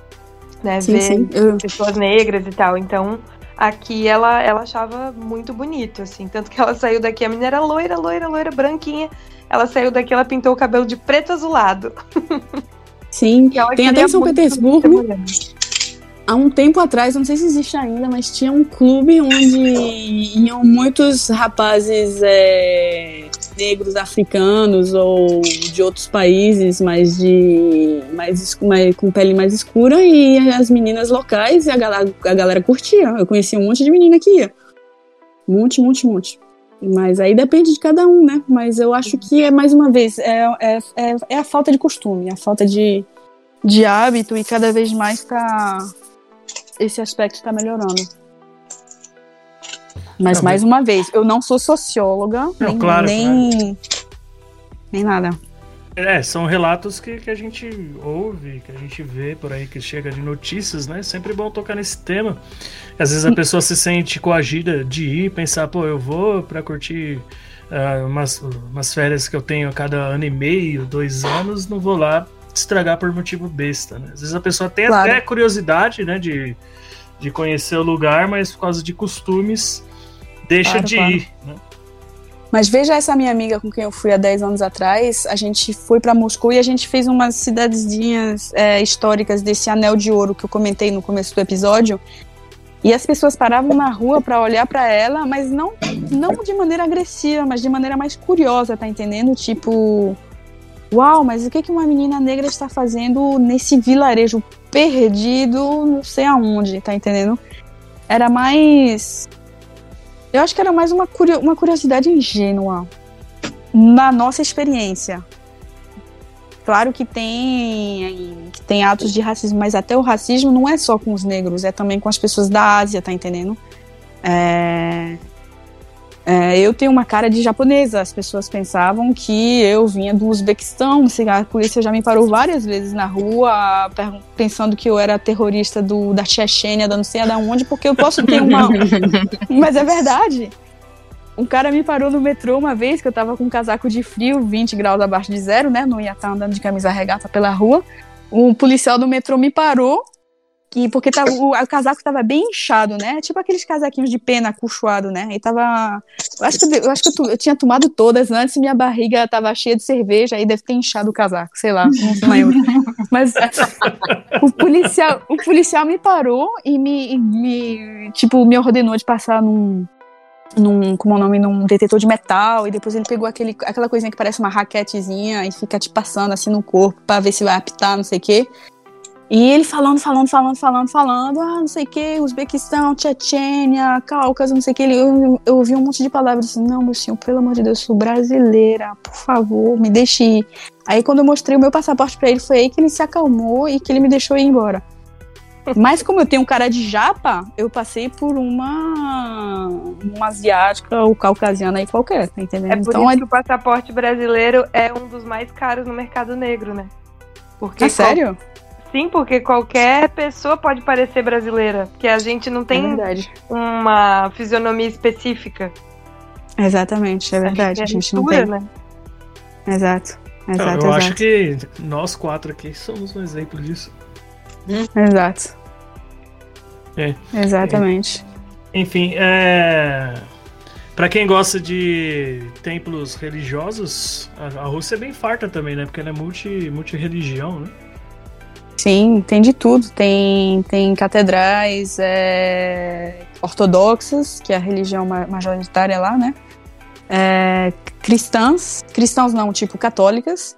né? Sim, ver sim. Pessoas negras e tal. Então aqui ela, ela achava muito bonito, assim. Tanto que ela saiu daqui, a menina era loira, loira, loira, branquinha. Ela saiu daqui, ela pintou o cabelo de preto azulado. Sim, [LAUGHS] tem até em São Petersburgo há um tempo atrás, não sei se existe ainda, mas tinha um clube onde iam muitos rapazes é, negros africanos ou de outros países, mas de mais, mais, com pele mais escura e as meninas locais e a galera, a galera curtia. Eu conheci um monte de menina que ia. Um monte, monte, monte. Mas aí depende de cada um, né? Mas eu acho que é mais uma vez, é, é, é, é a falta de costume, a falta de, de hábito e cada vez mais tá esse aspecto está melhorando. Mas não, mais uma vez, eu não sou socióloga, não, nem, claro, nem, claro. nem nada. É, são relatos que, que a gente ouve, que a gente vê por aí, que chega de notícias, né? Sempre bom tocar nesse tema. Às vezes a pessoa se sente coagida de ir, pensar, pô, eu vou para curtir uh, umas, umas férias que eu tenho a cada ano e meio, dois anos, não vou lá estragar por motivo besta, né? Às vezes a pessoa tem Claro. até curiosidade, né, de, de conhecer o lugar, mas por causa de costumes deixa Claro, de claro. ir, né? Mas veja essa minha amiga com quem eu fui há 10 anos atrás. A gente foi pra Moscou e a gente fez umas cidadezinhas é, históricas desse anel de ouro que eu comentei no começo do episódio. E as pessoas paravam na rua pra olhar pra ela, mas não, não de maneira agressiva, mas de maneira mais curiosa, tá entendendo? Tipo, uau, mas o que, que uma menina negra está fazendo nesse vilarejo perdido, não sei aonde, tá entendendo? Era mais eu acho que era mais uma, uma curiosidade ingênua na nossa experiência. Claro que tem, que tem atos de racismo, mas até o racismo não é só com os negros, é também com as pessoas da Ásia, tá entendendo? É, é, eu tenho uma cara de japonesa, as pessoas pensavam que eu vinha do Uzbequistão, a polícia já me parou várias vezes na rua, pensando que eu era terrorista do, da Chechênia, da não sei da onde, porque eu posso ter uma, [LAUGHS] mas é verdade. Um cara me parou no metrô uma vez que eu tava com um casaco de frio, 20 graus abaixo de zero, né? Não ia estar andando de camisa regata pela rua. Um policial do metrô me parou, que, porque tava, o, o casaco tava bem inchado, né? Tipo aqueles casaquinhos de pena acolchoado, né? E tava. Eu acho que, eu, acho que eu, eu tinha tomado todas antes e minha barriga tava cheia de cerveja, aí deve ter inchado o casaco, sei lá, não lembro. Mas o policial, o policial me parou e me, me tipo, me ordenou de passar num, num, como é o nome, num detetor de metal, e depois ele pegou aquele, aquela coisinha que parece uma raquetezinha e fica te passando assim no corpo pra ver se vai apitar, não sei o quê. E ele falando, falando, falando, falando, falando, ah, não sei o que, Uzbequistão, Chechênia, Cáucaso, não sei o que. Eu, eu ouvi um monte de palavras assim, não, senhor, pelo amor de Deus, eu sou brasileira, por favor, me deixe ir. Aí quando eu mostrei o meu passaporte pra ele, foi aí que ele se acalmou e que ele me deixou ir embora. [LAUGHS] Mas como eu tenho um cara de japa, eu passei por uma, uma asiática ou caucasiana aí qualquer, tá entendendo? É por então isso é, que o passaporte brasileiro é um dos mais caros no mercado negro, né? Porque é sério? Sim, porque qualquer pessoa pode parecer brasileira. Porque a gente não É tem verdade. uma fisionomia específica. Exatamente, é verdade. A gente não mistura, tem. né? Exato. Eu Exato, acho exato. que nós quatro aqui somos um exemplo disso. Exato. É. Exatamente. Enfim, é... para quem gosta de templos religiosos, a, a Rússia é bem farta também, né? Porque ela é multi, multi-religião, né? Sim, tem de tudo. Tem, tem catedrais é, ortodoxas, que é a religião ma- majoritária lá, né? É, cristãs, cristãos não, tipo católicas.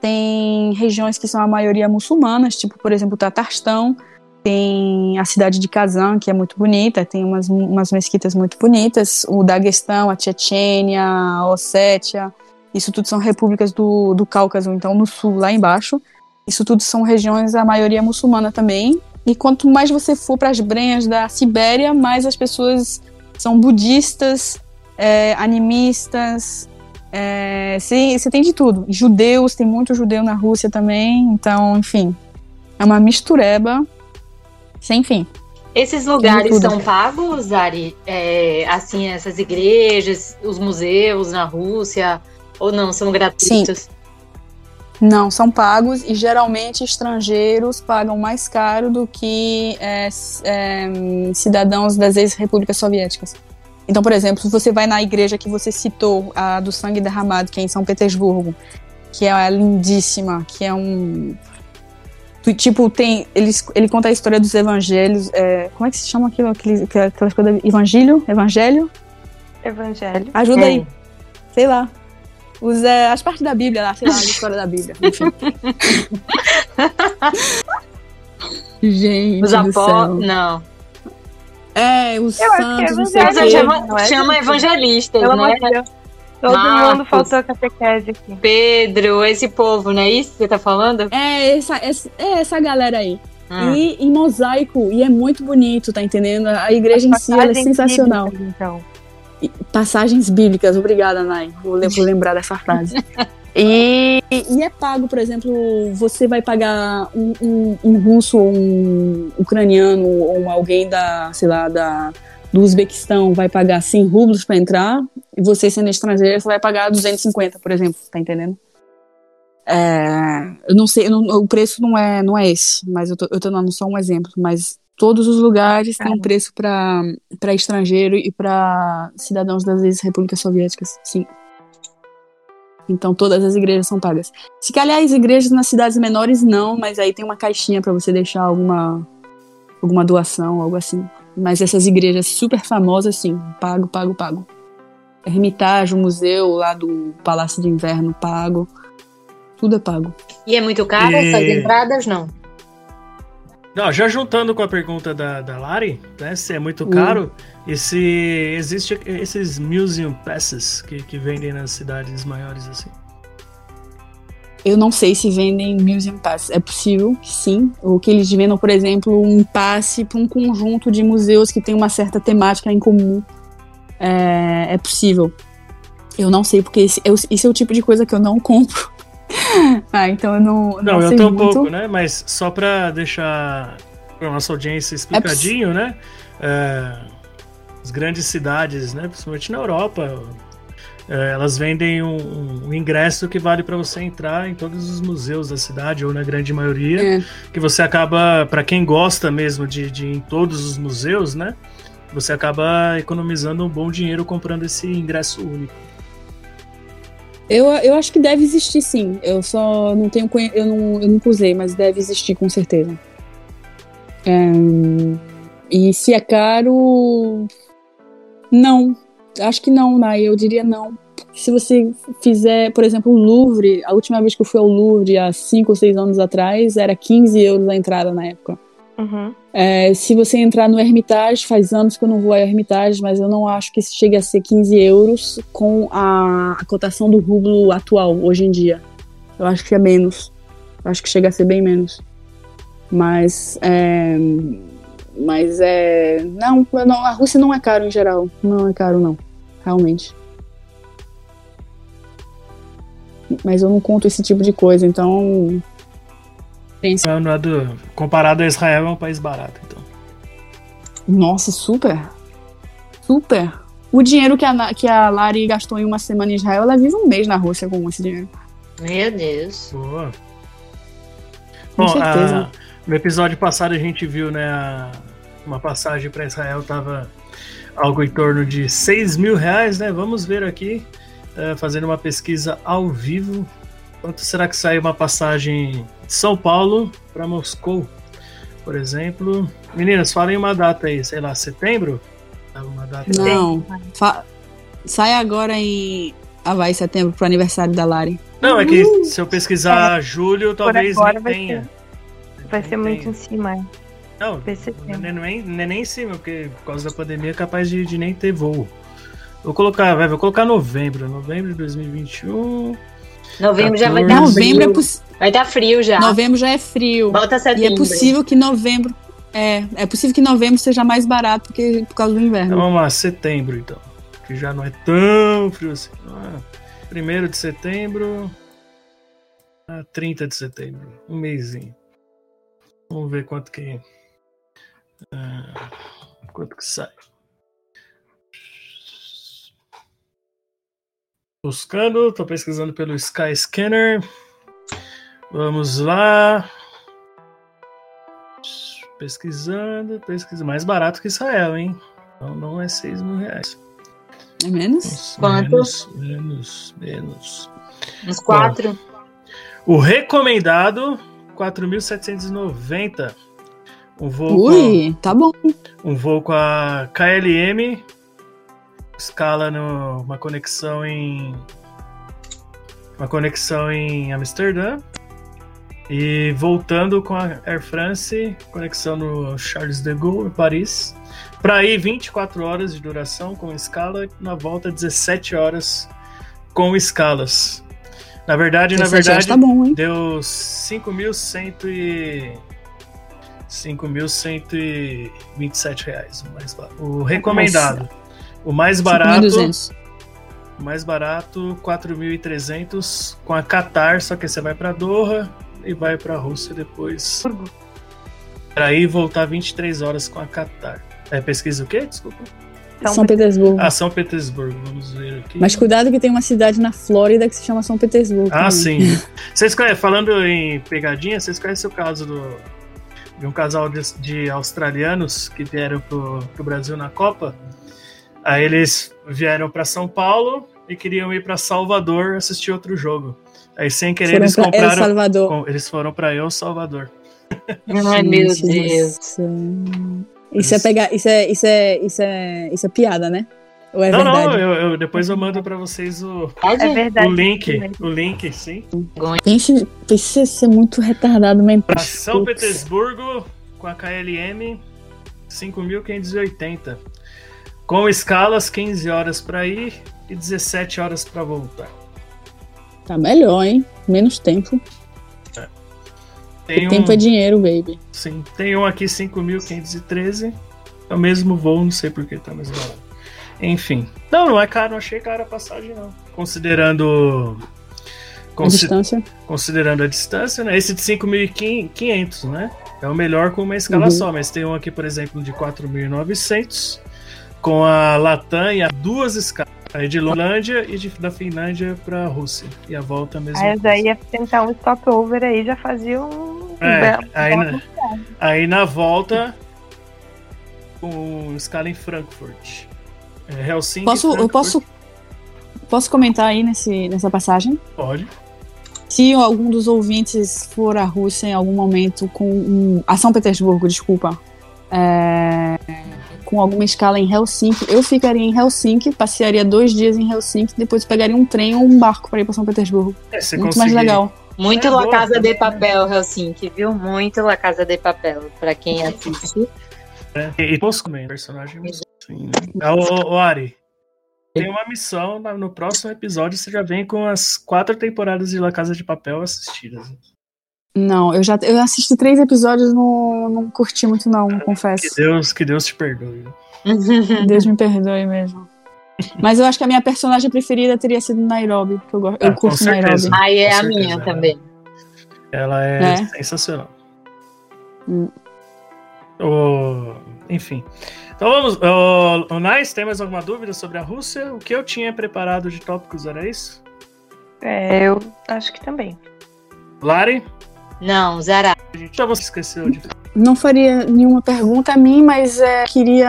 Tem regiões que são a maioria muçulmanas, tipo, por exemplo, o Tatarstão. Tem a cidade de Kazan, que é muito bonita, tem umas, umas mesquitas muito bonitas. O Daguestão, a Chechênia, a Ossétia. Isso tudo são repúblicas do, do Cáucaso, então no sul, lá embaixo. Isso tudo são regiões, a maioria muçulmana também. E quanto mais você for para as brenhas da Sibéria, mais as pessoas são budistas, é, animistas. é, Você você tem de tudo. Judeus, tem muito judeu na Rússia também. Então, enfim, é uma mistureba sem fim. Esses lugares são pagos, Ari? É, assim, essas igrejas, os museus na Rússia, ou não, são gratuitos? Não, são pagos e geralmente estrangeiros pagam mais caro do que é, é, cidadãos das ex-repúblicas soviéticas. Então, por exemplo, se você vai na igreja que você citou, a do sangue derramado, que é em São Petersburgo, que é lindíssima, que é um. Tipo, tem. Ele, ele conta a história dos evangelhos. é, como é que se chama aquilo? Aquele, aquelas coisas. Evangelho? Evangelho? Evangelho. Ajuda É. aí. Sei lá. Os, é, as partes da Bíblia lá, sei lá, a história da Bíblia. [LAUGHS] Enfim. Gente Os do apó... céu. Não. É, os Eu acho que é santos, não sei o chama, não é, chama gente? evangelistas, Pelo é? Deus. Todo Marcos. mundo faltou catequese aqui. Pedro, esse povo, não é isso que você tá falando? É essa, essa, é essa galera aí. Ah. E em mosaico, e é muito bonito, tá entendendo? A igreja em si ela é sensacional. bíblicas, Então. Passagens bíblicas, obrigada, Nai. Vou, vou lembrar dessa frase. E, e é pago, por exemplo, você vai pagar um, um- um russo ou um ucraniano ou alguém da, sei lá, da, do Uzbequistão vai pagar 100 rublos para entrar, e você sendo estrangeiro, você vai pagar 250, por exemplo, tá entendendo? É, eu não sei, eu não- o preço não é, não é esse, mas eu tô, eu tô dando só um exemplo. Mas todos os lugares têm um preço para para estrangeiro e para cidadãos das ex-repúblicas soviéticas, sim. Então todas as igrejas são pagas. Se calhar as igrejas nas cidades menores não, mas aí tem uma caixinha para você deixar alguma alguma doação, algo assim. Mas essas igrejas super famosas, sim, pago, pago, pago. Hermitage, o museu lá do Palácio de Inverno, pago. Tudo é pago. E é muito caro E- essas entradas? Não. Não, já juntando com a pergunta da, da Lari, né? Se é muito Hum. caro, e se existe esses museum passes que, que vendem nas cidades maiores assim. Eu não sei se vendem Museum Pass. É possível que sim. Ou que eles vendam, por exemplo, um passe para um conjunto de museus que tem uma certa temática em comum. É, é possível. Eu não sei, porque esse, eu- esse é o tipo de coisa que eu não compro. [LAUGHS] ah, então eu não. Não, não eu tô muito. pouco, né? Mas só pra deixar pra nossa audiência explicadinho, né? É, as grandes cidades, né? Principalmente na Europa, é, elas vendem um, um ingresso que vale pra você entrar em todos os museus da cidade, ou na grande maioria. É. que você acaba, pra quem gosta mesmo de, de ir em todos os museus, né? Você acaba economizando um bom dinheiro comprando esse ingresso único. Eu, eu acho que deve existir sim. Eu só não tenho eu não, eu nunca usei, mas deve existir com certeza. É, e se é caro, não. Acho que não, Nai. Eu diria não. Se você fizer, por exemplo, o Louvre, a última vez que eu fui ao Louvre, há 5 ou 6 anos atrás, era 15 euros a entrada na época. Uhum. É, se você entrar no Hermitage, faz anos que eu não vou ao Hermitage, mas eu não acho que chegue a ser 15 euros com a, a cotação do rublo atual, hoje em dia. Eu acho que é menos. Eu acho que chega a ser bem menos. Mas é. Mas é. Não, não, a Rússia não é caro em geral. Não é caro, não. Realmente. Mas eu não conto esse tipo de coisa, então. Não é do- comparado a Israel, é um país barato, então. Nossa, super. Super. O dinheiro que a, que a Lari gastou em uma semana em Israel, ela vive um mês na Rússia com esse dinheiro. Meu Deus. Boa. Com Bom, certeza. a- no episódio passado a gente viu, né, a- uma passagem para Israel tava algo em torno de 6 mil reais, né? Vamos ver aqui, eh, fazendo uma pesquisa ao vivo. Quanto será que sai uma passagem de São Paulo para Moscou, por exemplo? Meninas, falem uma data aí, sei lá, setembro? Uma data Não. Fa- Sai agora em. Ah, vai, setembro, pro aniversário da Lari. Não, é que se eu pesquisar julho, talvez agora nem vai tenha. Vai Nem ser muito tenha. em cima. é. Não, Vai ser é nem, não é nem em cima, porque por causa da pandemia é capaz de, de nem ter voo. Vou colocar, vai, vou colocar novembro, novembro de 2021. Novembro já vai 14. estar Novembro, é frio. poss- Vai estar frio já. novembro já é frio. Volta E setembro. é possível que novembro. É, é possível que novembro seja mais barato porque, por causa do Então inverno. vamos lá, setembro então. Que já não é tão frio assim. Ah, primeiro de setembro a 30 de setembro. Um mêsinho. Vamos ver quanto que. ah, quanto que sai. Buscando, tô pesquisando pelo Sky Scanner. Vamos lá. Pesquisando, pesquisando. Mais barato que Israel, hein? Não, não é 6 mil reais. É menos? Nossa, Quanto? Menos, menos, menos. Uns quatro. O recomendado, 4.790. Um voo, com, Ui, tá bom. um voo com a KLM. Escala no, uma conexão em. Uma conexão em Amsterdã. E voltando com a Air France, conexão no Charles de Gaulle, em Paris. Para ir 24 horas de duração com escala, na volta 17 horas com escalas. Na verdade, na 17 horas verdade, tá bom, hein? deu 5.100 e... 5.127 reais. Mais o recomendado. O mais barato, 5.200. o mais barato, 4.300 com a Qatar, só que você vai para Doha e vai para Rússia depois. Para ir e voltar 23 horas com a Qatar. É, pesquisa o quê? Desculpa. São São Petersburgo. Ah, São Petersburgo, vamos ver aqui. Mas cuidado que tem uma cidade na Flórida que se chama São Petersburgo. Ah, também. sim. [LAUGHS] Vocês conhecem, falando em pegadinha, vocês conhecem o caso do, de um casal de, de australianos que vieram pro, pro Brasil na Copa? Aí eles vieram para São Paulo e queriam ir para Salvador assistir outro jogo. Aí sem querer Foram eles pra El compraram. Salvador. com- eles foram para El Salvador. [LAUGHS] Ai, meu Gente Deus. Isso é pegar, isso é, isso é, isso é, isso é piada, né? Ou é não, verdade? não, eu, eu- depois eu mando para vocês o, É verdade. o link. O link, sim. Pense, pense ser muito retardado mental. Para São Petersburgo, com a KLM 5.580. Com escalas 15 horas para ir e 17 horas para voltar. Tá melhor, hein? Menos tempo. Tem um, Tempo é dinheiro, baby. sim, tem um aqui 5.513. É o mesmo voo, não sei por que tá mais barato. Enfim. Não, não é caro, não achei caro a passagem, não. Considerando. A consi- distância. considerando a distância, né? Esse de 5.500, né? É o melhor com uma escala Uhum. só, mas tem um aqui, por exemplo, de 4.900, com a Latam e a duas escalas. Aí de Finlândia e de, da Finlândia pra Rússia. E a volta a mesma Aí eu coisa. ia tentar um stopover aí, já fazia um. É, um aí, belo- na, aí na volta, com escala em Frankfurt. É, Helsinki. Posso, eu Frankfurt. posso, posso comentar aí nesse, nessa passagem? Pode. Se algum dos ouvintes for à Rússia em algum momento com um, a São Petersburgo, desculpa, é, com alguma escala em Helsinki, eu ficaria em Helsinki, passearia dois dias em Helsinki, depois pegaria um trem ou um barco para ir para São Petersburgo. É, Muito mais conseguir- legal. Muito É, La boa. Casa de Papel, Helsinki, viu? Muito La Casa de Papel, pra quem [LAUGHS] assiste. né? E, e posso comer, personagem. Sim, né? Ah, ô, ô, Ari, tem uma missão no próximo episódio. Você já vem com as quatro temporadas de La Casa de Papel assistidas. Não, eu já eu assisti três episódios, não, não curti muito não, confesso. Que Deus, que Deus te perdoe. [LAUGHS] Deus me perdoe mesmo. Mas eu acho que a minha personagem preferida teria sido Nairobi, porque eu, go- eu Ah, com curto certeza. Nairobi. Aí é Com a minha né? também. Ela é Né? sensacional. Hum. Ô, enfim. Então vamos. Ô, Nice, tem mais alguma dúvida sobre a Rússia? O que eu tinha preparado de tópicos era isso? É, eu acho que também. Lari? Não, Zara. A gente já você esqueceu de. Não faria nenhuma pergunta a mim, mas é, queria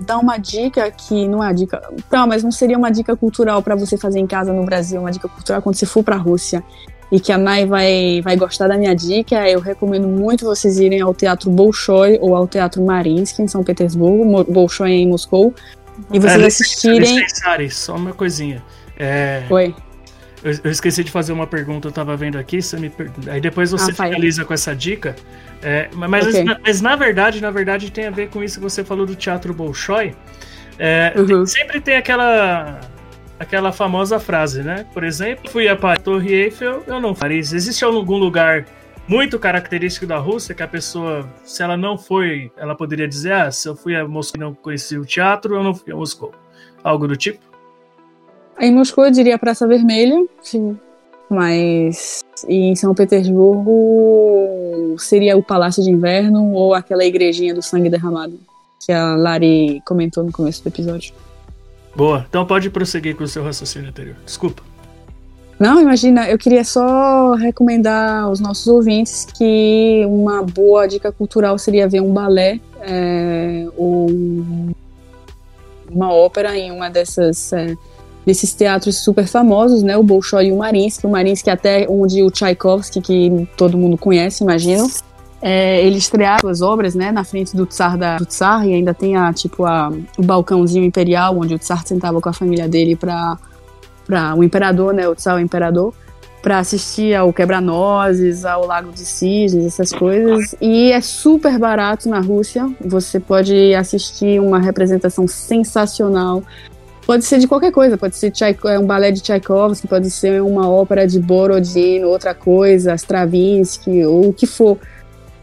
dar uma dica que não é a dica. Não, mas não seria uma dica cultural para você fazer em casa no Brasil, uma dica cultural quando você for para a Rússia. E que a Nai vai, vai gostar da minha dica. Eu recomendo muito vocês irem ao Teatro Bolshoi ou ao Teatro Mariinsky em São Petersburgo, Bolshoi é em Moscou. E vocês É, assistirem. licença, Ari, só uma coisinha. É, Oi. Eu, eu esqueci de fazer uma pergunta, eu tava vendo aqui, você me per- aí depois você Ah, finaliza com essa dica. É, mas, Ok. na, mas na verdade, na verdade, tem a ver com isso que você falou do Teatro Bolshoi. É, Uhum. sempre tem aquela aquela famosa frase, né? Por exemplo, fui a Paris, Torre Eiffel, eu não Paris. Existe algum lugar muito característico da Rússia que a pessoa, se ela não foi, ela poderia dizer, ah, se eu fui a Moscou e não conheci o teatro, eu não fui a Moscou. Algo do tipo? Em Moscou eu diria Praça Vermelha, sim. Mas em São Petersburgo seria o Palácio de Inverno ou aquela igrejinha do sangue derramado que a Lari comentou no começo do episódio. Boa. Então pode prosseguir com o seu raciocínio anterior. Desculpa. Não, imagina, eu queria só recomendar aos nossos ouvintes que uma boa dica cultural seria ver um balé é, ou uma ópera em uma dessas é, desses teatros super famosos, né? O Bolshoi e o Mariinsky, o Mariinsky até onde o Tchaikovsky, que todo mundo conhece, imagino, é, ele estrearam as obras, né, na frente do Tsar da do Tsar e ainda tem a tipo a, o balcãozinho imperial onde o Tsar sentava com a família dele para para o imperador, né, o Tsar o imperador, para assistir ao Quebra-Nozes, ao Lago de Cisnes, essas coisas. E é super barato na Rússia. Você pode assistir uma representação sensacional. Pode ser de qualquer coisa, pode ser é um balé de Tchaikovsky, pode ser uma ópera de Borodin, outra coisa, Stravinsky, ou o que for.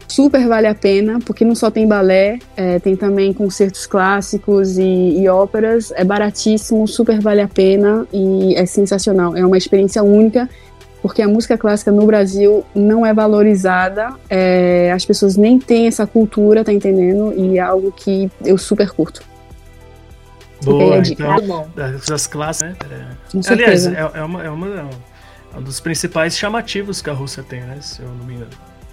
Super vale a pena, porque não só tem balé, é, tem também concertos clássicos e, e óperas. É baratíssimo, super vale a pena e é sensacional. É uma experiência única, porque a música clássica no Brasil não é valorizada, é, as pessoas nem têm essa cultura, tá entendendo? E é algo que eu super curto. Boa, então, Muito bom. das classes, né? Com É, aliás, certeza. é, é uma, é, uma, é um dos principais chamativos que a Rússia tem, né? Se eu não me engano.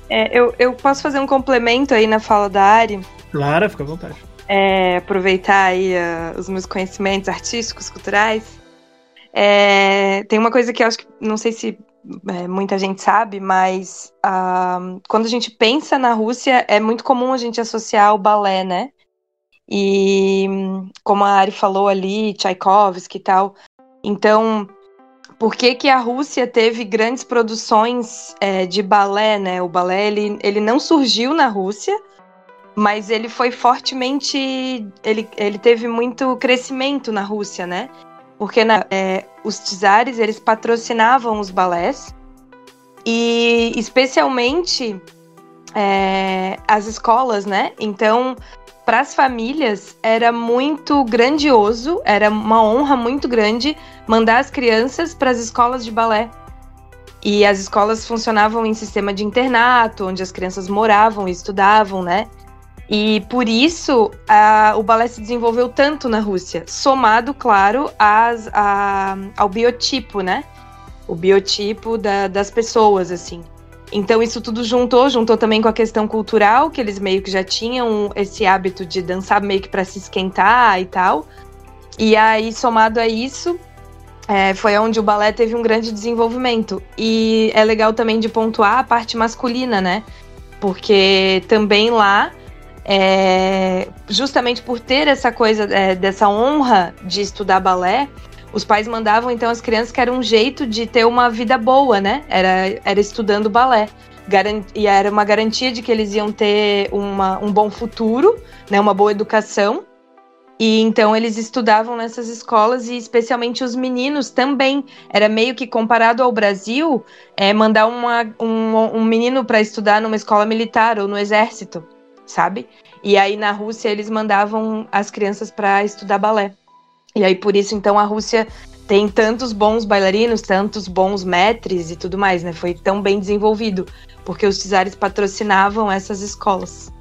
É, eu, eu posso fazer um complemento aí na fala da Ari? Clara, fica à vontade. É, aproveitar aí ah, os meus conhecimentos artísticos, culturais. É, tem uma coisa que eu acho que não sei se é, muita gente sabe, mas ah, quando a gente pensa na Rússia, é muito comum a gente associar o balé, né? E como a Ari falou ali, Tchaikovsky e tal. Então, por que, que a Rússia teve grandes produções é, de balé, né? O balé ele, ele não surgiu na Rússia, mas ele foi fortemente. Ele, ele teve muito crescimento na Rússia, né? Porque na- é, os czares eles patrocinavam os balés e especialmente é, as escolas, né? Então, para as famílias era muito grandioso, era uma honra muito grande mandar as crianças para as escolas de balé. E as escolas funcionavam em sistema de internato, onde as crianças moravam e estudavam, né? E por isso a- o balé se desenvolveu tanto na Rússia, somado, claro, a- ao biotipo, né? O biotipo da- das pessoas, assim. Então isso tudo juntou, juntou também com a questão cultural, que eles meio que já tinham esse hábito de dançar meio que para se esquentar e tal. E aí, somado a isso, é, foi onde o balé teve um grande desenvolvimento. E é legal também de pontuar a parte masculina, né? Porque também lá, é, justamente por ter essa coisa é, dessa honra de estudar balé, os pais mandavam então as crianças que era um jeito de ter uma vida boa, né? Era, era estudando balé. E era uma garantia de que eles iam ter uma, um bom futuro, né? Uma boa educação. E então eles estudavam nessas escolas e especialmente os meninos também. Era meio que comparado ao Brasil, é, mandar uma, um, um menino para estudar numa escola militar ou no exército, sabe? E aí na Rússia eles mandavam as crianças para estudar balé. E aí por isso então a Rússia tem tantos bons bailarinos, tantos bons mestres e tudo mais, né? Foi tão bem desenvolvido, porque os czares patrocinavam essas escolas.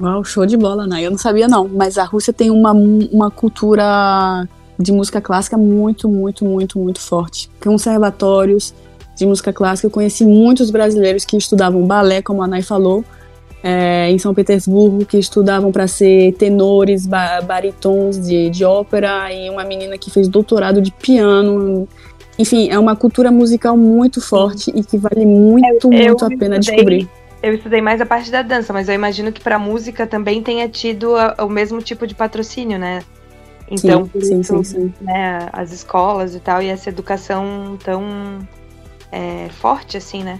Uau, show de bola, né? Eu não sabia não, mas a Rússia tem uma, uma cultura de música clássica muito, muito, muito, muito forte. Conservatórios de música clássica. Eu conheci muitos brasileiros que estudavam balé, como a Nay falou, é, em São Petersburgo, que estudavam para ser tenores, ba baritons de, de ópera, e uma menina que fez doutorado de piano. Enfim, é uma cultura musical muito forte e que vale muito, Eu- muito eu a pena estudei- descobrir. Eu estudei mais a parte da dança, mas eu imagino que pra música também tenha tido a- o mesmo tipo de patrocínio, né? Então, sim, isso, sim, sim. né, as escolas e tal, e essa educação tão é, forte assim, né?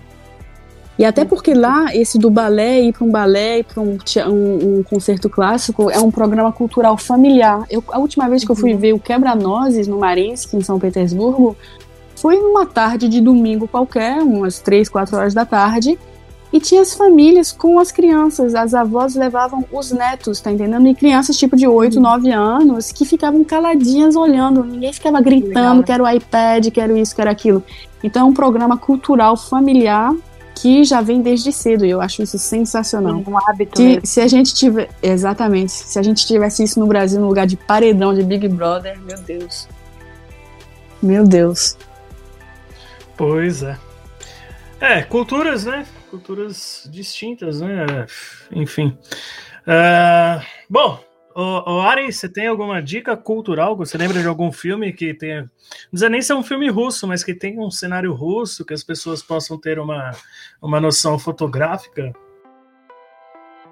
E até porque lá, esse do balé, ir para um balé, ir para um, um, um concerto clássico, é um programa cultural familiar. Eu, a última vez que eu fui ver o Quebra-Nozes no Marinsky, em São Petersburgo, foi numa tarde de domingo qualquer, umas três, quatro horas da tarde, e tinha as famílias com as crianças. As avós levavam os netos, tá entendendo? E crianças tipo de 8, 9 anos que ficavam caladinhas olhando. Ninguém ficava gritando, Legal, né? quero iPad, quero isso, quero aquilo. Então é um programa cultural familiar que já vem desde cedo e eu acho isso sensacional. Um hábito Se, mesmo. se a gente tiver. Exatamente. Se a gente tivesse isso no Brasil no lugar de paredão de Big Brother, meu Deus. Meu Deus. Pois é. É, culturas, né? Culturas distintas, né? Enfim. Ah, bom, ô, ô, Ari, você tem alguma dica cultural? Você lembra de algum filme que tenha. Não precisa nem ser um filme russo, mas que tenha um cenário russo, que as pessoas possam ter uma, uma noção fotográfica?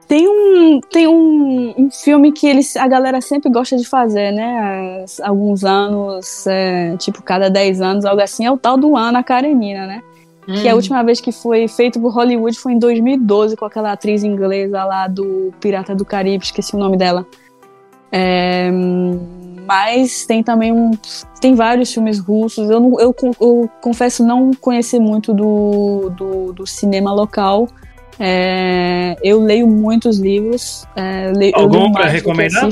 Tem um, tem um, um filme que eles, a galera sempre gosta de fazer, né? Há alguns anos, é, tipo, cada 10 anos, algo assim, é o tal do Ana Karenina, né? Que a última vez que foi feito por Hollywood foi em 2012, com aquela atriz inglesa lá do Pirata do Caribe, esqueci o nome dela. É, mas tem também um. Tem vários filmes russos. Eu, não, eu, eu confesso não conhecer muito do, do, do cinema local. É, eu leio muitos livros. É, Algum leio do que recomendar?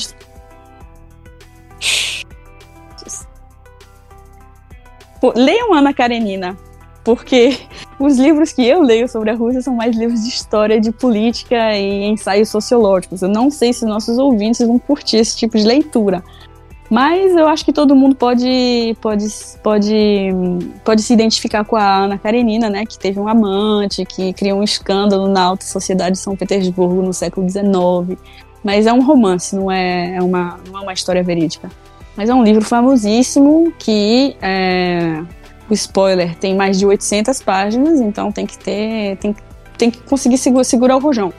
Pô, Leiam Ana Karenina, porque os livros que eu leio sobre a Rússia são mais livros de história, de política e ensaios sociológicos. Eu não sei se nossos ouvintes vão curtir esse tipo de leitura. Mas eu acho que todo mundo pode, pode, pode, pode se identificar com a Ana Karenina, né? Que teve um amante, que criou um escândalo na alta sociedade de São Petersburgo no século XIX. Mas é um romance, não é, é uma, não é uma história verídica. Mas é um livro famosíssimo que, é, o spoiler, tem mais de 800 páginas, então tem que ter, tem, tem que conseguir segurar o rojão.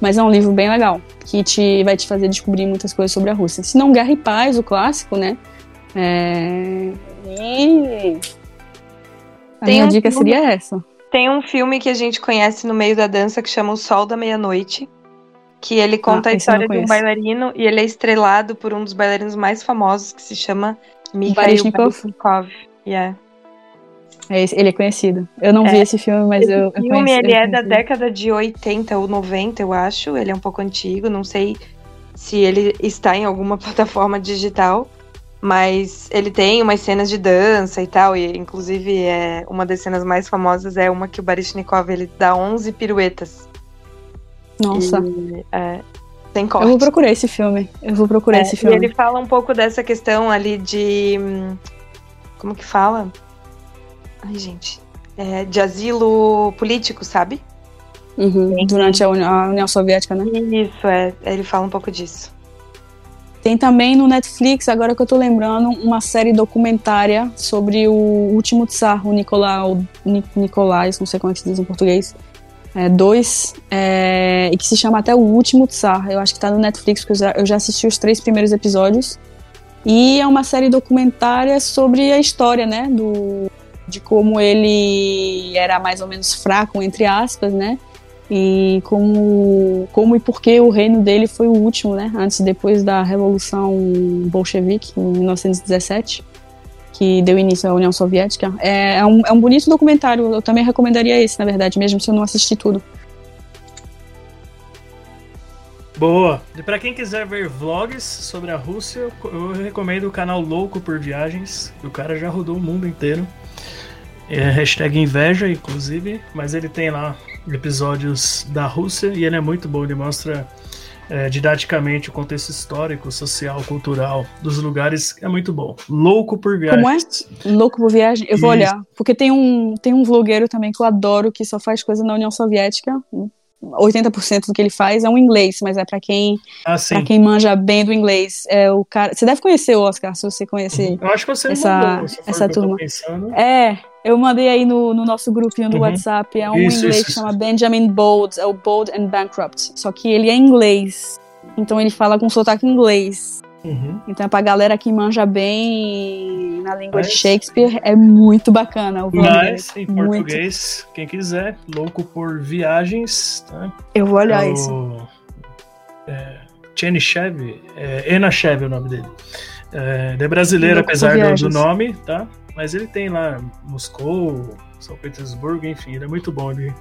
Mas é um livro bem legal, que te, vai te fazer descobrir muitas coisas sobre a Rússia. Se não, Guerra e Paz, o clássico, né? É... E... A Tem minha um dica filme- seria essa. Tem um filme que a gente conhece no meio da dança que chama O Sol da Meia-Noite. Que ele conta Ah, a história de um bailarino e ele é estrelado por um dos bailarinos mais famosos que se chama Mikhail Baryshnikov? Baryshnikov. Yeah. É ele é conhecido. Eu não É. vi esse filme, mas Esse eu, eu filme conheço. ele eu é da conheci. década de 80 ou 90, eu acho. Ele é um pouco antigo, não sei se ele está em alguma [LAUGHS] plataforma digital, mas ele tem umas cenas de dança e tal, e inclusive é uma das cenas mais famosas é uma que o Baryshnikov ele dá 11 piruetas. Nossa, E, é, sem eu corte. vou procurar esse filme. Eu vou procurar É, esse E filme. ele fala um pouco dessa questão ali de. hum, Como que fala? Ai, gente. É, de asilo político, sabe? Uhum, Durante a União, a União Soviética, né? Isso, é. Ele fala um pouco disso. Tem também no Netflix, agora que eu tô lembrando, uma série documentária sobre o último tsar, o Nicolau, Ni- Nicolás, não sei como é que se diz em português. É, dois, é, e que se chama até O Último Tsar. Eu acho que tá no Netflix, porque eu já, eu já assisti os três primeiros episódios. E é uma série documentária sobre a história, né? Do, de como ele era mais ou menos fraco, entre aspas, né? E como, como e por que o reino dele foi o último, né? Antes e depois da Revolução Bolchevique, em 1917, que deu início à União Soviética. É, é um, é um bonito documentário, eu também recomendaria esse, na verdade, mesmo se eu não assisti tudo. Boa. E pra quem quiser ver vlogs sobre a Rússia, eu recomendo o canal Louco por Viagens. O cara já rodou o mundo inteiro. É hashtag inveja, inclusive. Mas ele tem lá episódios da Rússia e ele é muito bom. Ele mostra é, didaticamente o contexto histórico, social, cultural dos lugares. É muito bom. Louco por Viagens. Como é? Louco por viagem? Eu vou Isso. olhar. Porque tem um, tem um vlogueiro também que eu adoro, que só faz coisa na União Soviética. 80% do que ele faz é um inglês, mas é pra quem, Ah, pra quem manja bem do inglês. É o cara. Você deve conhecer o Oscar, se você conhecer. Eu acho que você me essa- mandou, se for essa turma. pensando. É, eu mandei aí no, no nosso grupinho do Uhum. WhatsApp. É um Isso, inglês isso, que isso. chama Benjamin Bold, é o Bold and Bankrupt. Só que ele é inglês. Então ele fala com sotaque inglês. Uhum. Então pra galera que manja bem na língua de Shakespeare, é muito bacana o. Mas, em Muito. português, quem quiser, louco por viagens, tá? Eu vou olhar É o- isso. É, Chenichev, é, Enachev é o nome dele. É, ele é brasileiro, Louco apesar do, do nome, tá? Mas ele tem lá Moscou, São Petersburgo, enfim, ele é muito bom. Ele,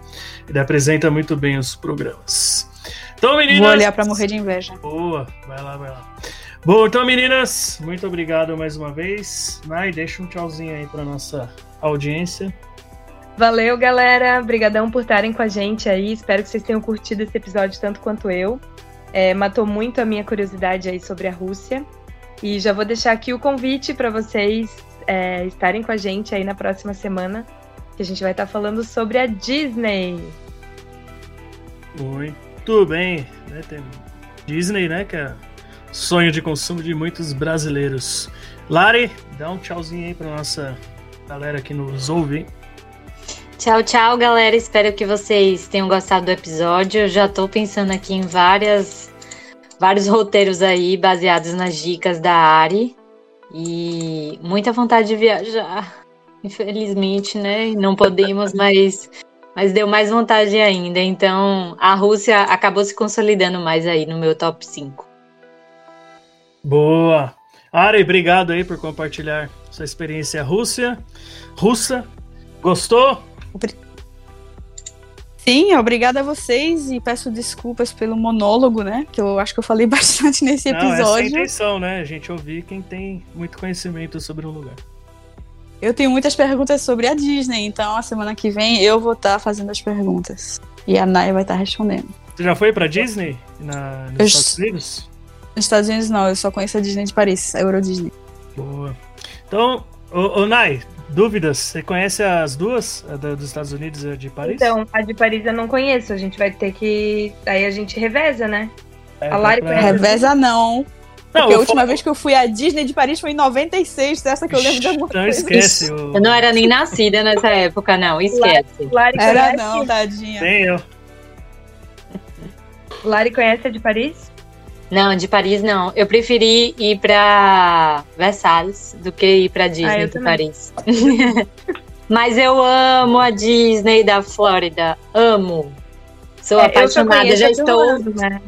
ele apresenta muito bem os programas. Então, meninas. Vou olhar pra morrer de inveja. Boa, vai lá, vai lá. Bom, então, meninas, muito obrigado mais uma vez. Nai, deixa um tchauzinho aí pra nossa audiência. Valeu, galera. Obrigadão por estarem com a gente aí. Espero que vocês tenham curtido esse episódio tanto quanto eu. É, matou muito a minha curiosidade aí sobre a Rússia. E já vou deixar aqui o convite para vocês é, estarem com a gente aí na próxima semana, que a gente vai estar falando sobre a Disney. Muito bem, né? Tem Disney, né? Que é sonho de consumo de muitos brasileiros. Lari, dá um tchauzinho aí pra nossa galera que nos ouve. Tchau, tchau, galera. Espero que vocês tenham gostado do episódio. Eu já tô pensando aqui em várias, vários roteiros aí baseados nas dicas da Ari. E muita vontade de viajar. [LAUGHS] Infelizmente, né? Não podemos, mas, mas deu mais vontade ainda. Então, a Rússia acabou se consolidando mais aí no meu top 5. Boa! Ari, obrigado aí por compartilhar sua experiência Rússia. Russa. Gostou? Sim, obrigada a vocês e peço desculpas pelo monólogo, né? Que eu acho que eu falei [LAUGHS] bastante nesse Não, essa é a episódio. intenção, né? A gente ouvir quem tem muito conhecimento sobre o lugar. Eu tenho muitas perguntas sobre a Disney, então a semana que vem eu vou estar fazendo as perguntas. E a Naya vai estar respondendo. Você já foi pra Disney? Na, nos Eu- Estados Unidos? Nos Estados Unidos não, eu só conheço a Disney de Paris, a Euro Disney. Boa. Então, ô, ô Nai, dúvidas? Você conhece as duas? A da- dos Estados Unidos e a de Paris? Então, a de Paris eu não conheço. A gente vai ter que. Aí a gente reveza, né? É, a Lari pra- conhece. Reveza não. Não, porque a última vez que eu fui à Disney de Paris foi em 96, essa que eu lembro de alguma Não coisa. esquece. O... Eu não era nem nascida nessa época, não. Esquece. Lari Era conhece, não, tadinha. Nem eu. Lari conhece a de Paris? Não, de Paris não. Eu preferi ir pra Versalhes do que ir pra Disney Ah, eu de também. Paris. [LAUGHS] Mas eu amo a Disney da Flórida. Amo. Sou É, eu apaixonada, já estou. Orlando, né?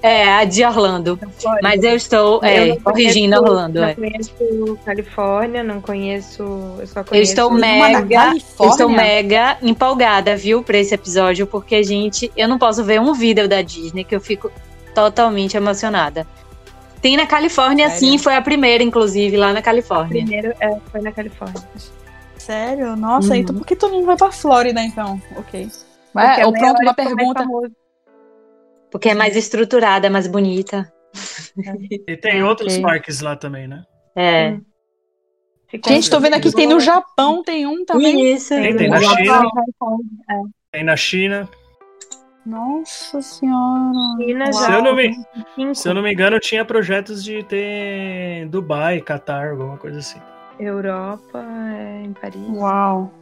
É, a de Orlando. Mas eu estou Eu é, não corrigindo conheço- Orlando. Não é. conheço Califórnia, não conheço. Eu só Eu conheço. estou Uma na mega. Eu estou mega empolgada, viu, pra esse episódio, porque, gente, eu não posso ver um vídeo da Disney que eu fico totalmente emocionada. Tem na Califórnia, Sério? sim, foi a primeira, inclusive, lá na Califórnia. Primeiro é, foi na Califórnia. Sério? Nossa, Uhum. então por que tu não vai pra Flórida então? Ok. A ou pronto, uma pergunta. Porque é mais estruturada, é mais bonita. [LAUGHS] E tem outros parques lá também, né? É. Hum. Gente, tô vendo aqui que tem no Japão, tem um também. Isso. Tem, tem no na Japão, China. Tem na China. Nossa senhora. China Se eu não me, se eu não me engano, tinha projetos de ter Dubai, Catar, alguma coisa assim. Europa, é, em Paris. Uau.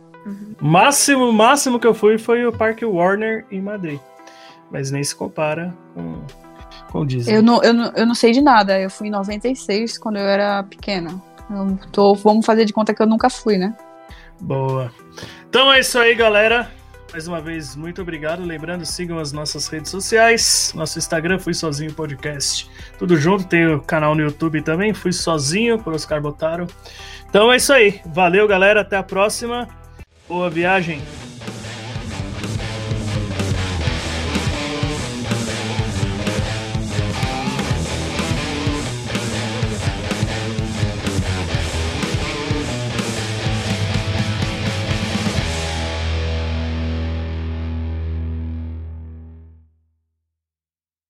Máximo, máximo que eu fui foi o Parque Warner em Madrid. Mas nem se compara com, com o Disney. Eu não, eu, não, eu não sei de nada. Eu fui em 96, quando eu era pequena. Eu tô, vamos fazer de conta que eu nunca fui, né? Boa. Então é isso aí, galera. Mais uma vez, muito obrigado. Lembrando, sigam as nossas redes sociais. Nosso Instagram, Fui Sozinho Podcast. Tudo junto. Tem o canal no YouTube também, Fui Sozinho, por Oscar Botaro. Então é isso aí. Valeu, galera. Até a próxima. Boa viagem.